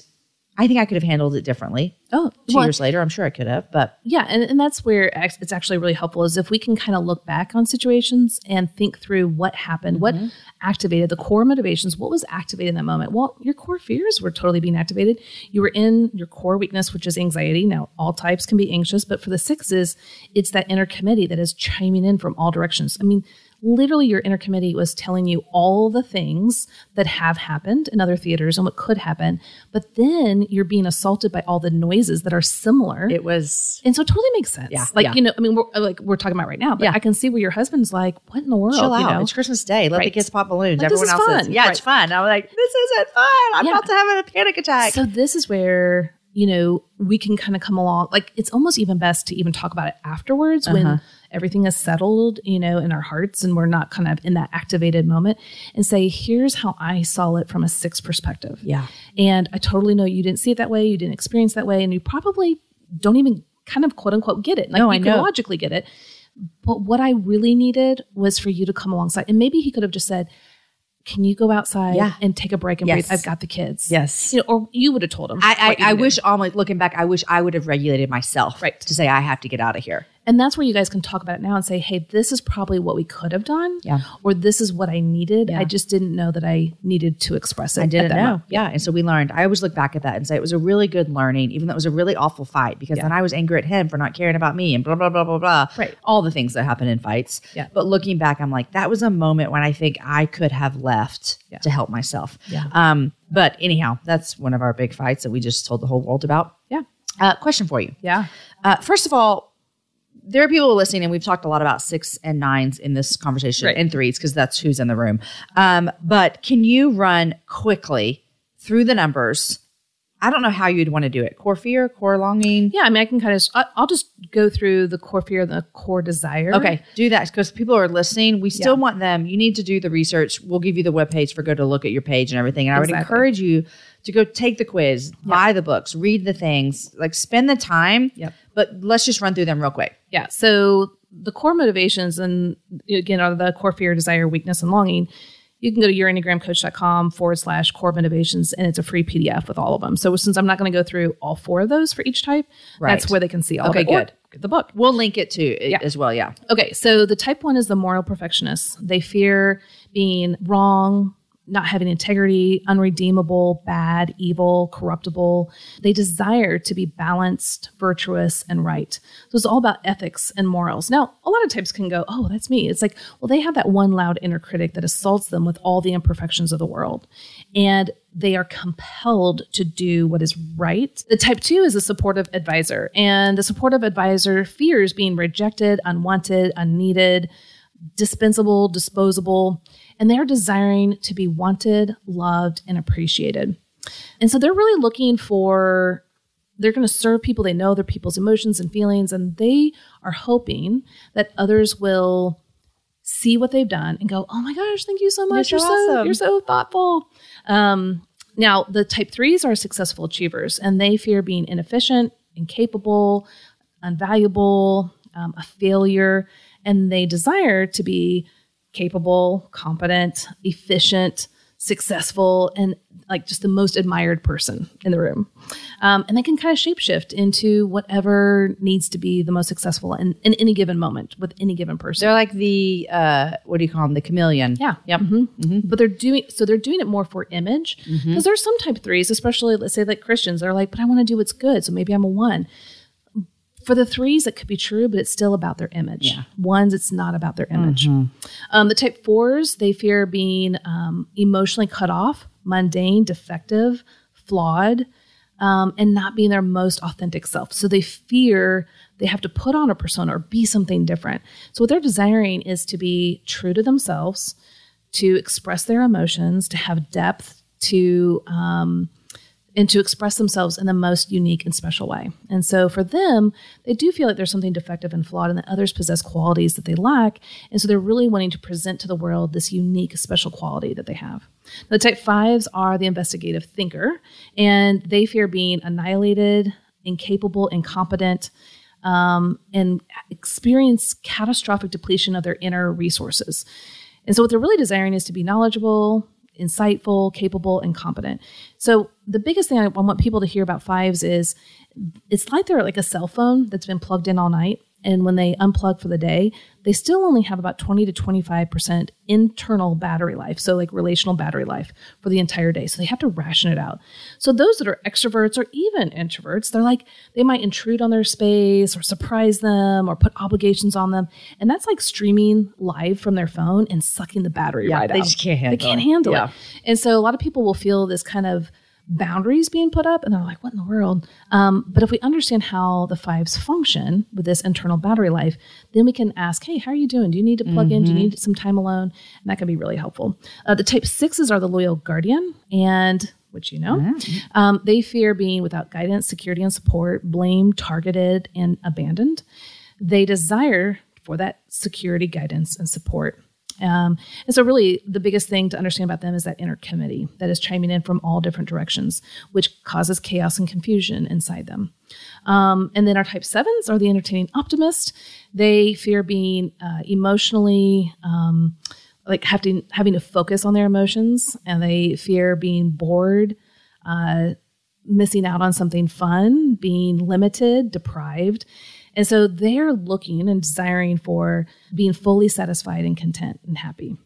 I think I could have handled it differently. Oh, Two well, years later, I'm sure I could have, but Yeah, and, and that's where it's actually really helpful is if we can kind of look back on situations and think through what happened, what mm-hmm. activated the core motivations, what was activated in that moment. Well, your core fears were totally being activated. You were in your core weakness, which is anxiety. Now, all types can be anxious, but for the sixes, it's that inner committee that is chiming in from all directions. I mean, literally your inner committee was telling you all the things that have happened in other theaters and what could happen but then you're being assaulted by all the noises that are similar it was and so it totally makes sense. Yeah, Like, yeah. you know, I mean, we're like, we're talking about right now, but Yeah. I can see where your husband's like, what in the world? chill you out. know? It's Christmas Day. Let the kids pop balloons. Like, Everyone is else is. fun. Yeah, it's fun. I'm like, this isn't fun. I'm Yeah. about to have a panic attack. So this is where, you know, we can kind of come along. Like, it's almost even best to even talk about it afterwards Uh-huh. when everything is settled, you know, in our hearts and we're not kind of in that activated moment and say, here's how I saw it from a six perspective. Yeah. And I totally know you didn't see it that way. You didn't experience that way. And you probably don't even kind of quote unquote get it. Like, No, you I know. logically get it. But what I really needed was for you to come alongside. And maybe he could have just said, can you go outside Yeah. and take a break and Yes. breathe? I've got the kids. Yes. You know, or you would have told him. I, I, I wish, almost looking back, I wish I would have regulated myself Right. to say I have to get out of here. And that's where you guys can talk about it now and say, hey, this is probably what we could have done. Yeah. Or this is what I needed. Yeah. I just didn't know that I needed to express it. I didn't know. moment. Yeah. And so we learned. I always look back at that and say it was a really good learning, even though it was a really awful fight because then I was angry at him for not caring about me and blah, blah, blah, blah, blah. Right. All the things that happen in fights. Yeah. But looking back, I'm like, that was a moment when I think I could have left Yeah. to help myself. Yeah. Um, but anyhow, that's one of our big fights that we just told the whole world about. Yeah. Uh, question for you. Yeah. Uh, first of all, there are people listening, and we've talked a lot about six and nines in this conversation Right. and threes because that's who's in the room. Um, but can you run quickly through the numbers? I don't know how you'd want to do it. Core fear, core longing. Yeah. I mean, I can kind of, I'll just go through the core fear and the core desire. Okay, do that because people are listening. We still Yeah. want them. You need to do the research. We'll give you the webpage for go to look at your page and everything. And I would encourage you to go take the quiz, buy the books, read the things, like spend the time. Yep. But let's just run through them real quick. Yeah. So the core motivations and again are the core fear, desire, weakness, and longing. You can go to yourenneagramcoach.com forward slash core motivations and it's a free PDF with all of them. So since I'm not going to go through all four of those for each type, Right. that's where they can see all Okay, of it. Or good. get the book. We'll link it to it Yeah. as well. Yeah. Okay, so the type one is the moral perfectionist. They fear being wrong, not having integrity, unredeemable, bad, evil, corruptible. They desire to be balanced, virtuous, and right. So it's all about ethics and morals. Now, a lot of types can go, oh, that's me. It's like, well, they have that one loud inner critic that assaults them with all the imperfections of the world. And they are compelled to do what is right. The type two is a supportive advisor, and the supportive advisor fears being rejected, unwanted, unneeded, dispensable, disposable, and they're desiring to be wanted, loved, and appreciated. And so they're really looking for, they're going to serve people. They know their people's emotions and feelings, and they are hoping that others will see what they've done and go, "Oh my gosh, thank you so much! You're You're so so, awesome." you're so thoughtful." Um, now, the type threes are successful achievers, and they fear being inefficient, incapable, unvaluable, um, a failure, and they desire to be capable, competent, efficient, successful, and like just the most admired person in the room. Um, and they can kind of shapeshift into whatever needs to be the most successful in, in any given moment with any given person. They're like the uh, what do you call them? The chameleon. Yeah. Yep. but they're doing so they're doing it more for image because there's some type threes especially let's say like christians they're like but i want to do what's good so maybe i'm a one for the threes it could be true but it's still about their image ones it's not about their image um, the type fours they fear being um, emotionally cut off mundane defective flawed um, and not being their most authentic self. So they fear they have to put on a persona or be something different. So what they're desiring is to be true to themselves, to express their emotions, to have depth, to um, and to express themselves in the most unique and special way. And so for them, they do feel like there's something defective and flawed, and that others possess qualities that they lack. And so they're really wanting to present to the world this unique, special quality that they have. The type fives are the investigative thinker, and they fear being annihilated, incapable, incompetent, um, and experience catastrophic depletion of their inner resources. And so, what they're really desiring is to be knowledgeable, insightful, capable, and competent. So the biggest thing I want people to hear about fives is it's like they're like a cell phone that's been plugged in all night. And when they unplug for the day, they still only have about 20 to 25% internal battery life. So, like relational battery life for the entire day. So, they have to ration it out. So, those that are extroverts or even introverts, they're like, they might intrude on their space or surprise them or put obligations on them. And that's like streaming live from their phone and sucking the battery Yeah, right they out. just can't handle it. They can't it. handle Yeah. it. And so, a lot of people will feel this kind of boundaries being put up and they're like what in the world? Um, but if we understand how the fives function with this internal battery life then we can ask hey how are you doing? Do you need to plug in? Do you need some time alone? And that can be really helpful. Uh, the type sixes are the loyal guardian and which you know um, they fear being without guidance security and support blamed targeted and abandoned. They desire for that security guidance and support um, and so, really, the biggest thing to understand about them is that inner committee that is chiming in from all different directions, which causes chaos and confusion inside them. Um, and then our type sevens are the entertaining optimist. They fear being uh, emotionally, um, like having having to focus on their emotions, and they fear being bored, uh, missing out on something fun, being limited, deprived. And so they're looking and desiring for being fully satisfied and content and happy.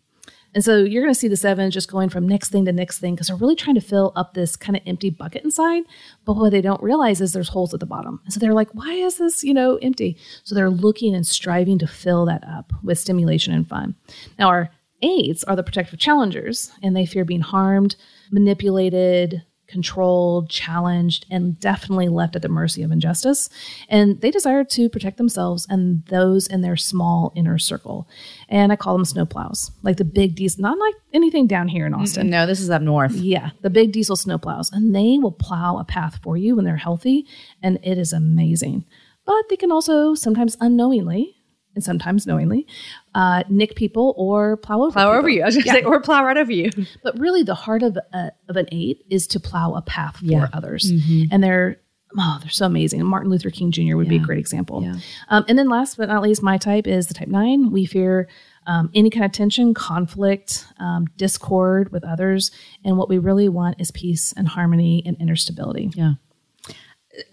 And so you're going to see the sevens just going from next thing to next thing because they're really trying to fill up this kind of empty bucket inside. But what they don't realize is there's holes at the bottom. And so they're like, why is this, you know, empty? So they're looking and striving to fill that up with stimulation and fun. Now, our eights are the protective challengers, and they fear being harmed, manipulated, controlled, challenged, and definitely left at the mercy of injustice. And they desire to protect themselves and those in their small inner circle. And I call them snowplows, like the big D's, not like anything down here in Austin. No, this is up north. Yeah, the big diesel snowplows. And they will plow a path for you when they're healthy. And it is amazing. But they can also sometimes unknowingly and sometimes knowingly uh, nick people or plow over Plow over you. I was going to say, or plow right over you. [LAUGHS] But really, the heart of a, of an eight is to plow a path for Yeah. others, and they're oh, they're so amazing. Martin Luther King Jr. would be a great example. Yeah. Um, and then, last but not least, my type is the type nine. We fear um, any kind of tension, conflict, um, discord with others, and what we really want is peace and harmony and inner stability. Yeah.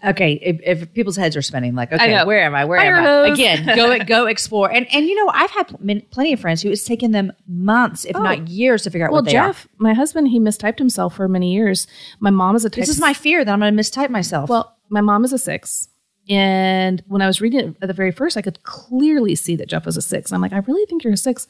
Okay, if, if people's heads are spinning, like, okay, where am I? Where Fire am I? Again, go [LAUGHS] go explore. And and you know, I've had pl- plenty of friends who it's taken them months, if not oh. years, to figure out Well, what they Jeff, my husband, he mistyped himself for many years. My mom is a are. This is my fear that I'm going to mistype myself. Well, my mom is a six. And when I was reading it at the very first, I could clearly see that Jeff was a six. And I'm like, I really think you're a six.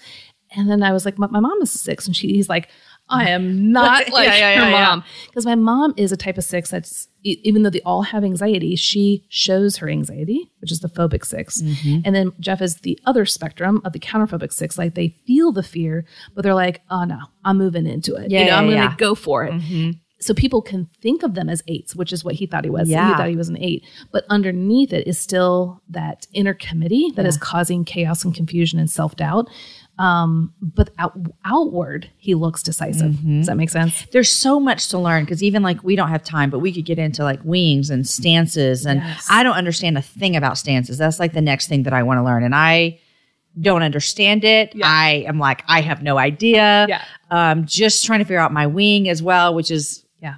And then I was like, my, my mom is a six. And she, he's like, I am not [LAUGHS] like yeah, yeah, your yeah. mom. Because my mom is a type of six that's, even though they all have anxiety, she shows her anxiety, which is the phobic 6 Mm-hmm. And then Jeff is the other spectrum of the counterphobic six. Like they feel the fear, but they're like, oh no, I'm moving into it. Yeah, you know, I'm going to go for it so people can think of them as eights, which is what he thought he was. Yeah. He thought he was an eight. But underneath it is still that inner committee that is causing chaos and confusion and self doubt. Um, but out, outward, he looks decisive. Does that make sense? there's so much to learn because even like we don't have time, but we could get into like wings and stances. And Yes. I don't understand a thing about stances. That's like the next thing that I want to learn. And I don't understand it. I am like, I have no idea. Yeah. Um, just trying to figure out my wing as well, which is Yeah.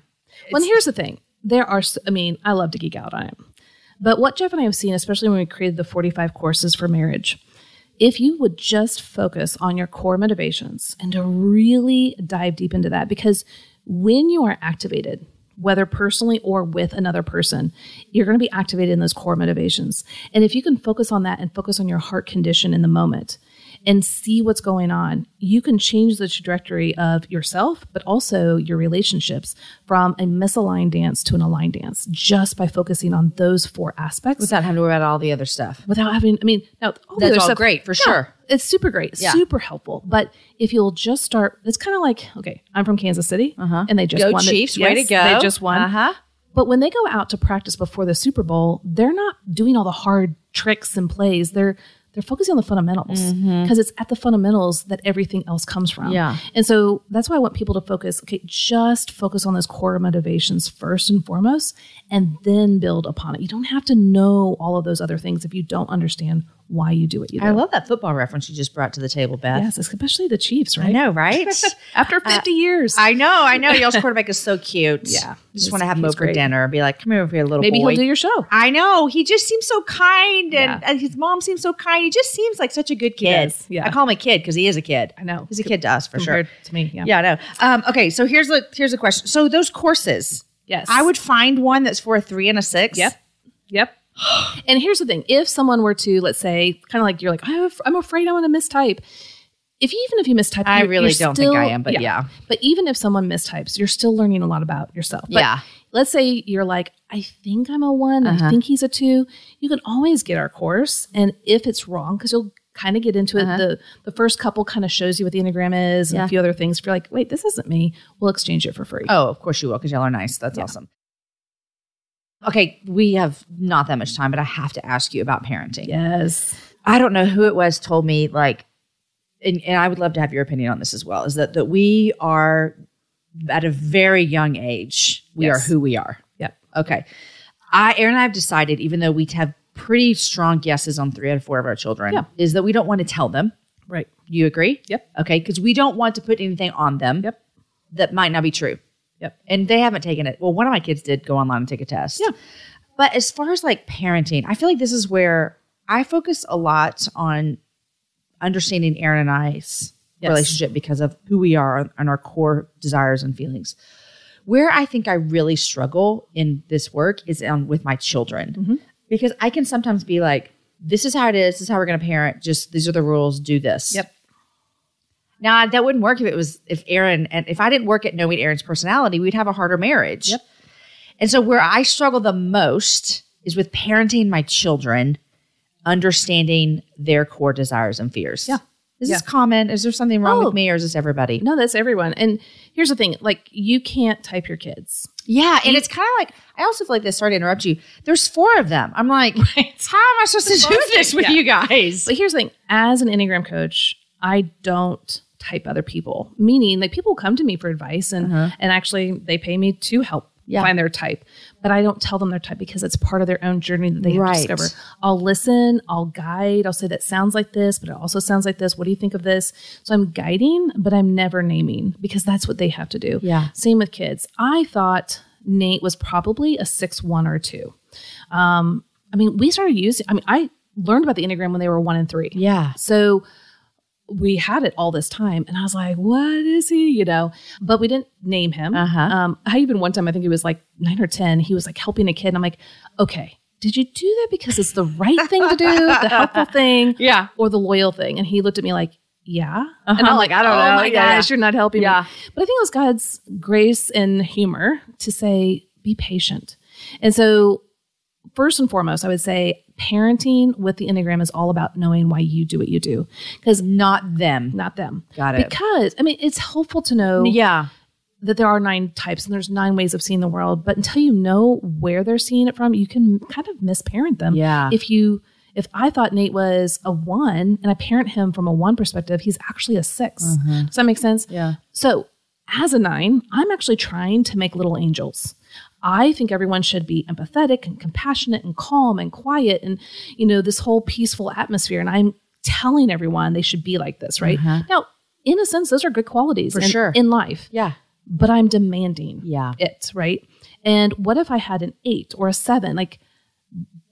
Well, and here's the thing. There are, I mean, I love to geek out on it. But what Jeff and I have seen, especially when we created the 45 courses for marriage, if you would just focus on your core motivations and to really dive deep into that, because when you are activated, whether personally or with another person, you're going to be activated in those core motivations. And if you can focus on that and focus on your heart condition in the moment and see what's going on, you can change the trajectory of yourself, but also your relationships from a misaligned dance to an aligned dance just by focusing on those four aspects without having to worry about all the other stuff. without having i mean now all the That's other all stuff- great, for Yeah, sure. it's super great Yeah. super helpful but if you'll just start it's kind of like okay i'm from kansas city and they just Go won the- Chiefs, way to yes, go. they just won Uh-huh. but when they go out to practice before the super bowl they're not doing all the hard tricks and plays they're they're focusing on the fundamentals mm-hmm. because it's at the fundamentals that everything else comes from. Yeah. And so that's why I want people to focus, okay, just focus on those core motivations first and foremost, and then build upon it. You don't have to know all of those other things if you don't understand why you do what you do. I love that football reference you just brought to the table, Beth. yes, especially the Chiefs, right? I know, right? [LAUGHS] After 50 years. I know, I know. Y'all's [LAUGHS] quarterback is so cute. Yeah. just want to have him over great. dinner and be like, "Come over here, a little Maybe boy." he'll do your show. I know. He just seems so kind, and, Yeah. and his mom seems so kind. He just seems like such a good kid. yeah. I call him a kid because he is a kid. I know. he's a kid to us for sure. To me. Yeah. Yeah, I know. Um, okay, so here's a here's a question. So those courses, Yes. I would find one that's for a three and a six. Yep. Yep. [GASPS] and here's the thing: if someone were to, let's say, kind of like you're like, I'm, af- I'm afraid I'm going to mistype. If even if you mistype, I really don't think I am, but yeah. But even if someone mistypes, you're still learning a lot about yourself. But Yeah. Let's say you're like, I think I'm a one. Uh-huh. I think he's a two. You can always get our course, and if it's wrong, because you'll kind of get into it. The the first couple kind of shows you what the enneagram is and Uh-huh. Yeah. a few other things. If you're like, wait, this isn't me, we'll exchange it for free. Oh, of course you will, because y'all are nice. That's awesome. Okay, we have not that much time, but I have to ask you about parenting. Yes. I don't know who it was told me like and, and I would love to have your opinion on this as well, is that that we are at a very young age, we Yes. are who we are. Yep. Okay. I Aaron and I have decided, even though we have pretty strong guesses on three out of four of our children, Yeah. is that we don't want to tell them. Right. You agree? Yep. Okay. Because we don't want to put anything on them Yep. that might not be true. Yep. And they haven't taken it. Well, one of my kids did go online and take a test. Yeah. But as far as like parenting, I feel like this is where I focus a lot on understanding Aaron and I's Yes. relationship because of who we are and our core desires and feelings. Where I think I really struggle in this work is on with my children Mm-hmm. because I can sometimes be like, "This is how it is. This is how we're going to parent. Just these are the rules. Do this." Yep. Now that wouldn't work if it was if Aaron and if I didn't work at knowing Aaron's personality, we'd have a harder marriage. Yep. And so where I struggle the most is with parenting my children, understanding their core desires and fears. Yeah. Is this Yeah. common? Is there something wrong Oh. with me or is this everybody? No, that's everyone. And here's the thing: like you can't type your kids. Yeah. And it's kind of like I also feel like this, sorry to interrupt you. There's four of them. I'm like, [LAUGHS] how am I supposed to do this with Yeah. you guys? But here's the thing: as an Enneagram coach, I don't type other people. Meaning, like people come to me for advice, and and actually they pay me to help Yeah. find their type. But I don't tell them their type because it's part of their own journey that they Right. discover. I'll listen, I'll guide, I'll say that sounds like this, but it also sounds like this. What do you think of this? So I'm guiding, but I'm never naming because that's what they have to do. Yeah. Same with kids. I thought Nate was probably a six one or two. Um, I mean, we started using. I mean, I learned about the enneagram when they were one and three. Yeah. So we had it all this time, and I was like, "What is he?" You know, but we didn't name him. Uh-huh. Um, I even one time, I think he was like nine or ten. He was like helping a kid, and I'm like, "Okay, did you do that because it's the right thing to do, the [LAUGHS] helpful thing, Yeah. or the loyal thing?" And he looked at me like, "Yeah," Uh-huh. and I'm like, I don't "Oh know. my Yeah, gosh, you're not helping Yeah. me." But I think it was God's grace and humor to say, "Be patient," and so first and foremost, I would say parenting with the Enneagram is all about knowing why you do what you do because Not them. not them. Got it. Because, I mean, it's helpful to know Yeah. that there are nine types and there's nine ways of seeing the world. But until you know where they're seeing it from, you can kind of misparent them. Yeah. If you, if I thought Nate was a one and I parent him from a one perspective, he's actually a 6 Does that make sense? Mm-hmm. Yeah. So as a nine, I'm actually trying to make little angels. I think everyone should be empathetic and compassionate and calm and quiet and, you know, this whole peaceful atmosphere. And I'm telling everyone they should be like this, right? Now, in a sense, those are good qualities Uh-huh. For in, sure. in life, Yeah. but I'm demanding Yeah. it, right? And what if I had an eight or a seven? Like,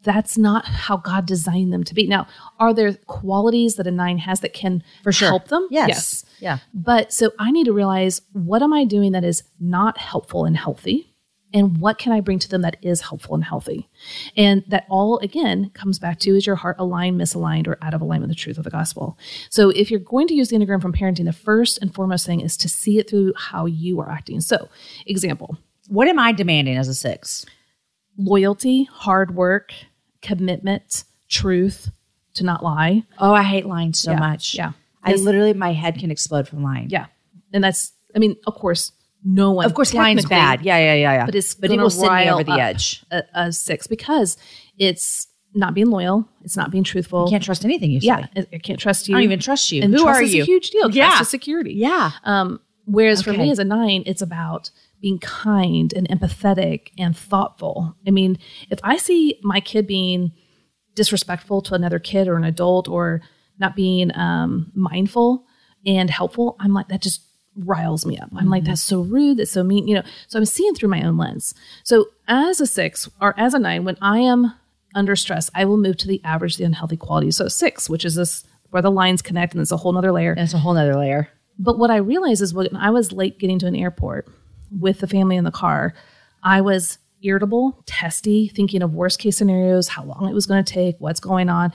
that's not how God designed them to be. Now, are there qualities that a nine has that can For sure. help them? Yes. Yes. Yeah. But so I need to realize what am I doing that is not helpful and healthy? And what can I bring to them that is helpful and healthy? And that all, again, comes back to is your heart aligned, misaligned, or out of alignment with the truth of the gospel? So if you're going to use the Enneagram from parenting, the first and foremost thing is to see it through how you are acting. So, example, What am I demanding as a six? loyalty, hard work, commitment, truth, to not lie. Oh, I hate lying so Yeah. much. Yeah. I literally, my head can explode from lying. Yeah. And that's, I mean, of course, no one. Of course, technically- bad. Yeah, yeah, yeah, yeah. but it's but it will send me over the edge. A, a six because it's not being loyal. It's not being truthful. You Can't trust anything you say. yeah, I, I can't trust you. I don't even trust you. And Who trust are is you? A huge deal. Trust is security. Yeah. Um, whereas for me as a nine, it's about being kind and empathetic and thoughtful. I mean, if I see my kid being disrespectful to another kid or an adult or not being um, mindful and helpful, I'm like, that just riles me up. I'm like, mm-hmm. that's so rude. That's so mean. You know, so I'm seeing through my own lens. So as a six or as a nine, when I am under stress, I will move to the average, the unhealthy quality. So six, which is this where the lines connect and it's a whole nother layer. That's a whole nother layer. But what I realized is when I was late getting to an airport with the family in the car, I was irritable, testy, thinking of worst case scenarios, how long it was going to take, what's going on.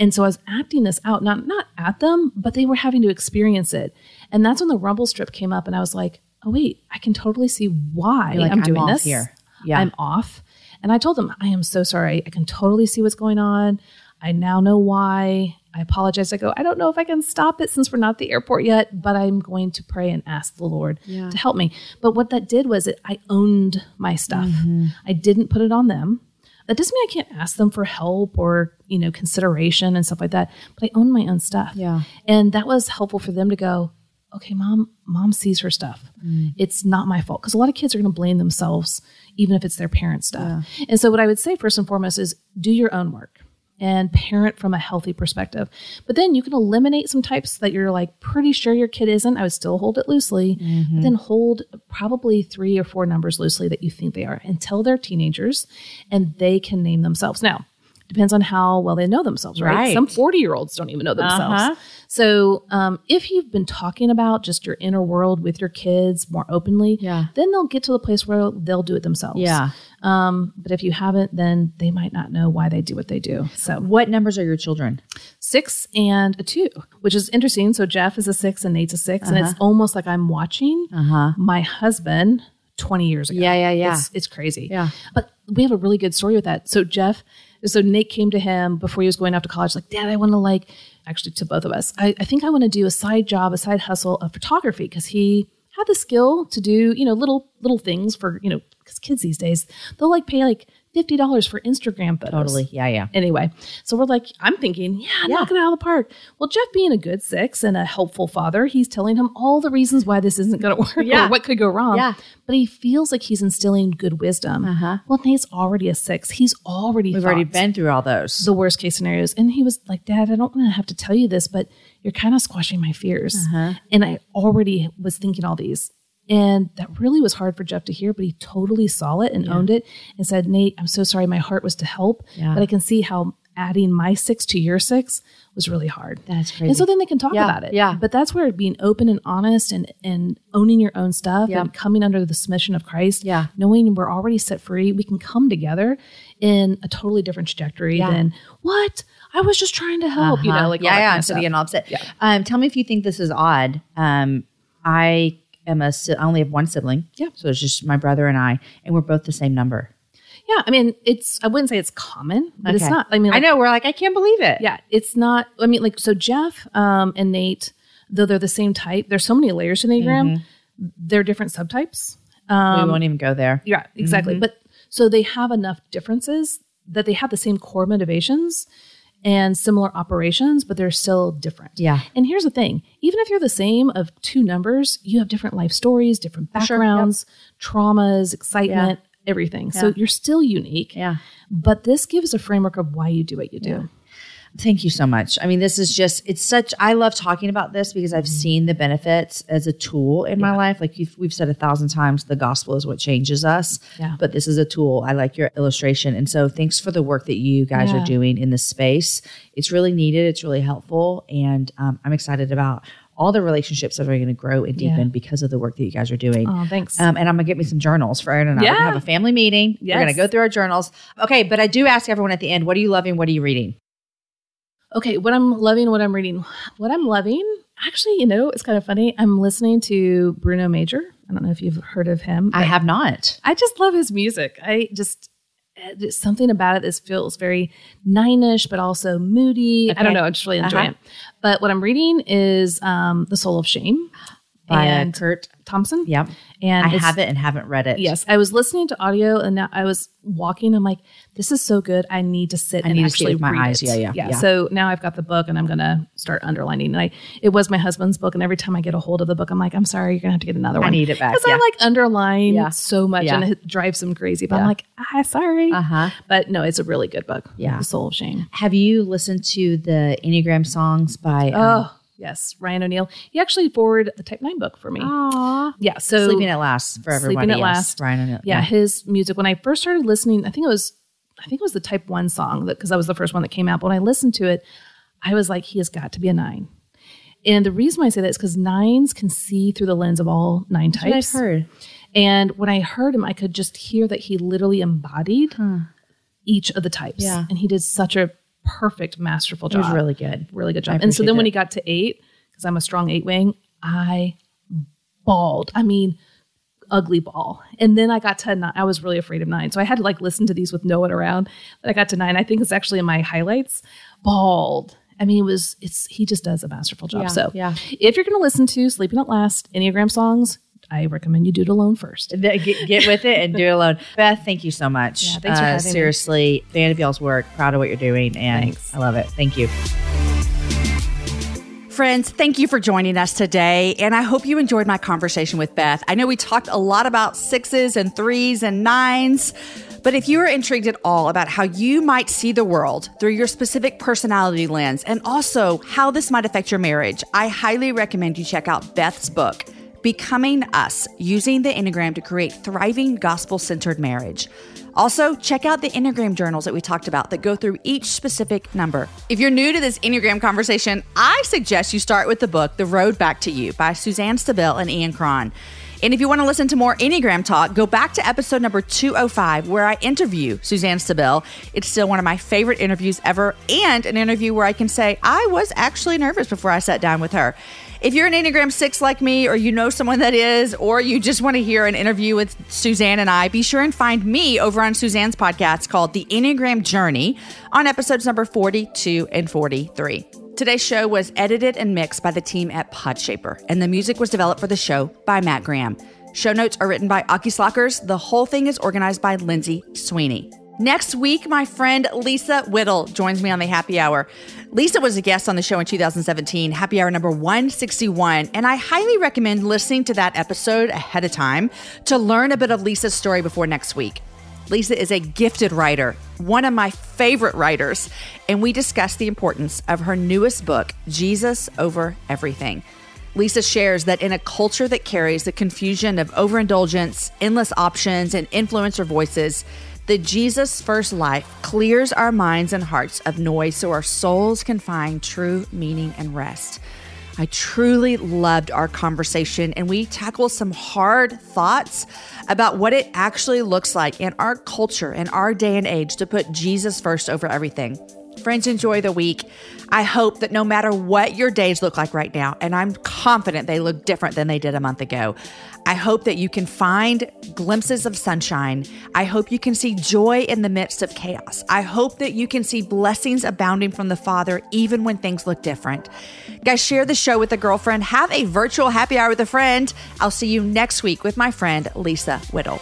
And so I was acting this out, not not at them, but they were having to experience it. And that's when the rumble strip came up and I was like, "Oh wait, I can totally see why like, I'm "I'm doing off this here." Yeah. I'm off." And I told them, "I am so sorry. I can totally see what's going on. I now know why. I apologize. I go, I don't know if I can stop it since we're not at the airport yet, but I'm going to pray and ask the Lord to help me. But what that did was it I owned my stuff. Mm-hmm. I didn't put it on them. That doesn't mean I can't ask them for help or, you know, consideration and stuff like that, but I own my own stuff. Yeah. And that was helpful for them to go, okay, mom, mom sees her stuff. Mm. It's not my fault. Because a lot of kids are going to blame themselves, even if it's their parents' stuff. And so, what I would say first and foremost is do your own work and parent from a healthy perspective. But then you can eliminate some types that you're like pretty sure your kid isn't. I would still hold it loosely. But then hold probably three or four numbers loosely that you think they are until they're teenagers and they can name themselves. Now, depends on how well they know themselves, right? Right. Some 40 year olds don't even know themselves. Uh-huh. So, um, if you've been talking about just your inner world with your kids more openly, Yeah. then they'll get to the place where they'll do it themselves. Yeah. Um, but if you haven't, then they might not know why they do what they do. So, What numbers are your children? six and a two, which is interesting. So, Jeff is a six and Nate's a 6 and Uh-huh. it's almost like I'm watching my husband 20 years ago. Yeah, yeah, yeah. It's, it's crazy. Yeah. But we have a really good story with that. So Jeff, so Nate came to him before he was going off to college, like, Dad, I want to like, actually to both of us, I, I think I want to do a side job, a side hustle of photography because he had the skill to do, you know, little little things for, you know, because kids these days, they'll like pay like fifty dollars for Instagram photos. Totally. Yeah, yeah. Anyway, so we're like, I'm thinking, yeah, knock it out of the park. Well, Jeff being a good six and a helpful father, he's telling him all the reasons why this isn't going to work Yeah. or what could go wrong. Yeah. But he feels like he's instilling good wisdom. Uh-huh. Well, Nate's already a six. He's already We've already been through all those. the worst case scenarios. And he was like, Dad, I don't want to have to tell you this, but you're kind of squashing my fears. Uh-huh. And I already was thinking all these. And that really was hard for Jeff to hear, but he totally saw it and owned it and said, Nate, I'm so sorry. My heart was to help, Yeah. but I can see how adding my six to your six was really hard. That's crazy. And so then they can talk Yeah, about it. yeah. But that's where being open and honest and and owning your own stuff Yeah. and coming under the submission of Christ, Yeah. knowing we're already set free, we can come together in a totally different trajectory Yeah. than what? I was just trying to help, you know, Uh-huh. like yeah, yeah. kind I'm of sitting stuff. and upset. Um, tell me if you think this is odd. Um, I am a. I only have one sibling. Yeah. So it's just my brother and I, and we're both the same number. Yeah, I mean, it's I wouldn't say it's common, but it's not. I mean, I know. We're like, I can't believe it. Yeah, it's not. I mean, like so Jeff um, and Nate, though they're the same type, there's so many layers to Enneagram. Mm-hmm. They're different subtypes. we won't even go there. Yeah, exactly. Mm-hmm. But so they have enough differences that they have the same core motivations and similar operations, but they're still different. Yeah. And here's the thing even if you're the same of two numbers, you have different life stories, different sure, backgrounds, traumas, excitement, everything. So you're still unique. Yeah. But this gives a framework of why you do what you do. Thank you so much. I mean, this is just, it's such, I love talking about this because I've seen the benefits as a tool in my life. Like you've, we've said a thousand times, the gospel is what changes us. Yeah. But this is a tool. I like your illustration. And so thanks for the work that you guys Yeah. are doing in this space. It's really needed, it's really helpful. And um, I'm excited about all the relationships that are going to grow and deepen Yeah. because of the work that you guys are doing. Oh, thanks. Um, and I'm gonna get me some journals for Aaron and I. We're gonna have a family meeting. We're gonna go through our journals. Okay, but I do ask everyone at the end, what are you loving? What are you reading? Okay, what I'm loving, what I'm reading, what I'm loving. Actually, you know, it's kind of funny. I'm listening to Bruno Major. I don't know if you've heard of him. I have not. I just love his music. I just there's something about it that feels very nine-ish, but also moody. I don't know. I'm just really enjoying Uh-huh. it. But what I'm reading is um, The Soul of Shame By, and Curt. Thompson. Yep. And I have it and haven't read it. Yes, I was listening to audio and now I was walking. I'm like, this is so good. I need to sit I and need to see it actually my eyes. it. Yeah, yeah, yeah, yeah. So now I've got the book and I'm gonna start underlining. And I, it was my husband's book, and every time I get a hold of the book, I'm like, I'm sorry, you're gonna have to get another one. I need it back, because yeah. I like underline Yeah. so much and it drives them crazy. But. I'm like, i ah, sorry. Uh-huh. But no, it's a really good book. Yeah. The Soul of Shame. Have you listened to the Enneagram songs by? Um, Oh yes, Ryan O'Neill. He actually forwarded the Type Nine book for me. Aw. Yeah. So Sleeping at Last for everybody. Sleeping at yes. Last. Ryan O'Neill. yeah, his music. When I first started listening, I think it was, I think it was the Type One song because that was the first one that came out. But when I listened to it, I was like, he has got to be a nine. And the reason why I say that is because nines can see through the lens of all nine That's types. I've heard. And when I heard him, I could just hear that he literally embodied each of the types. Yeah. And he did such a perfect, masterful It job. was really good. really good job. And so then when he got to eight, because I'm a strong eight wing, I bawled. I mean, ugly bawl. And then I got to nine. I was really afraid of nine. So I had to like listen to these with no one around. But I got to nine. I think it's actually in my highlights. Bawled. I mean, it was, it's, he just does a masterful job. Yeah, so yeah. if you're going to listen to Sleeping at Last Enneagram songs, I recommend you do it alone first. Get, get with it and do it alone. [LAUGHS] Beth, thank you so much. Yeah, thanks for Uh, having me. Seriously, fan of y'all's work. Proud of what you're doing, and Thanks. I love it. Thank you. Friends, thank you for joining us today. And I hope you enjoyed my conversation with Beth. I know we talked a lot about sixes and threes and nines, but if you are intrigued at all about how you might see the world through your specific personality lens and also how this might affect your marriage, I highly recommend you check out Beth's book, Becoming Us Using the Enneagram to Create Thriving Gospel Centered Marriage. Also, check out the Enneagram journals that we talked about that go through each specific number. If you're new to this Enneagram conversation, I suggest you start with the book, The Road Back to You by Suzanne Stabile and Ian Cron. And if you want to listen to more Enneagram talk, go back to episode number 205, where I interview Suzanne Stabile. It's still one of my favorite interviews ever, and an interview where I can say I was actually nervous before I sat down with her. If you're an Enneagram 6 like me, or you know someone that is, or you just want to hear an interview with Suzanne and I, be sure and find me over on Suzanne's podcast called The Enneagram Journey on episodes number 42 and 43. Today's show was edited and mixed by the team at Podshaper, and the music was developed for the show by Matt Graham. Show notes are written by Aki Slockers. The whole thing is organized by Lindsay Sweeney. Next week, my friend Lisa Whittle joins me on the happy hour. Lisa was a guest on the show in 2017, happy hour number 161, and I highly recommend listening to that episode ahead of time to learn a bit of Lisa's story before next week. Lisa is a gifted writer, one of my favorite writers, and we discuss the importance of her newest book, Jesus Over Everything. Lisa shares that in a culture that carries the confusion of overindulgence, endless options, and influencer voices, the Jesus first life clears our minds and hearts of noise so our souls can find true meaning and rest. I truly loved our conversation, and we tackle some hard thoughts about what it actually looks like in our culture in our day and age to put Jesus first over everything. Friends, enjoy the week. I hope that no matter what your days look like right now, and I'm confident they look different than they did a month ago, I hope that you can find glimpses of sunshine. I hope you can see joy in the midst of chaos. I hope that you can see blessings abounding from the Father even when things look different. Guys, share the show with a girlfriend. Have a virtual happy hour with a friend. I'll see you next week with my friend, Lisa Whittle.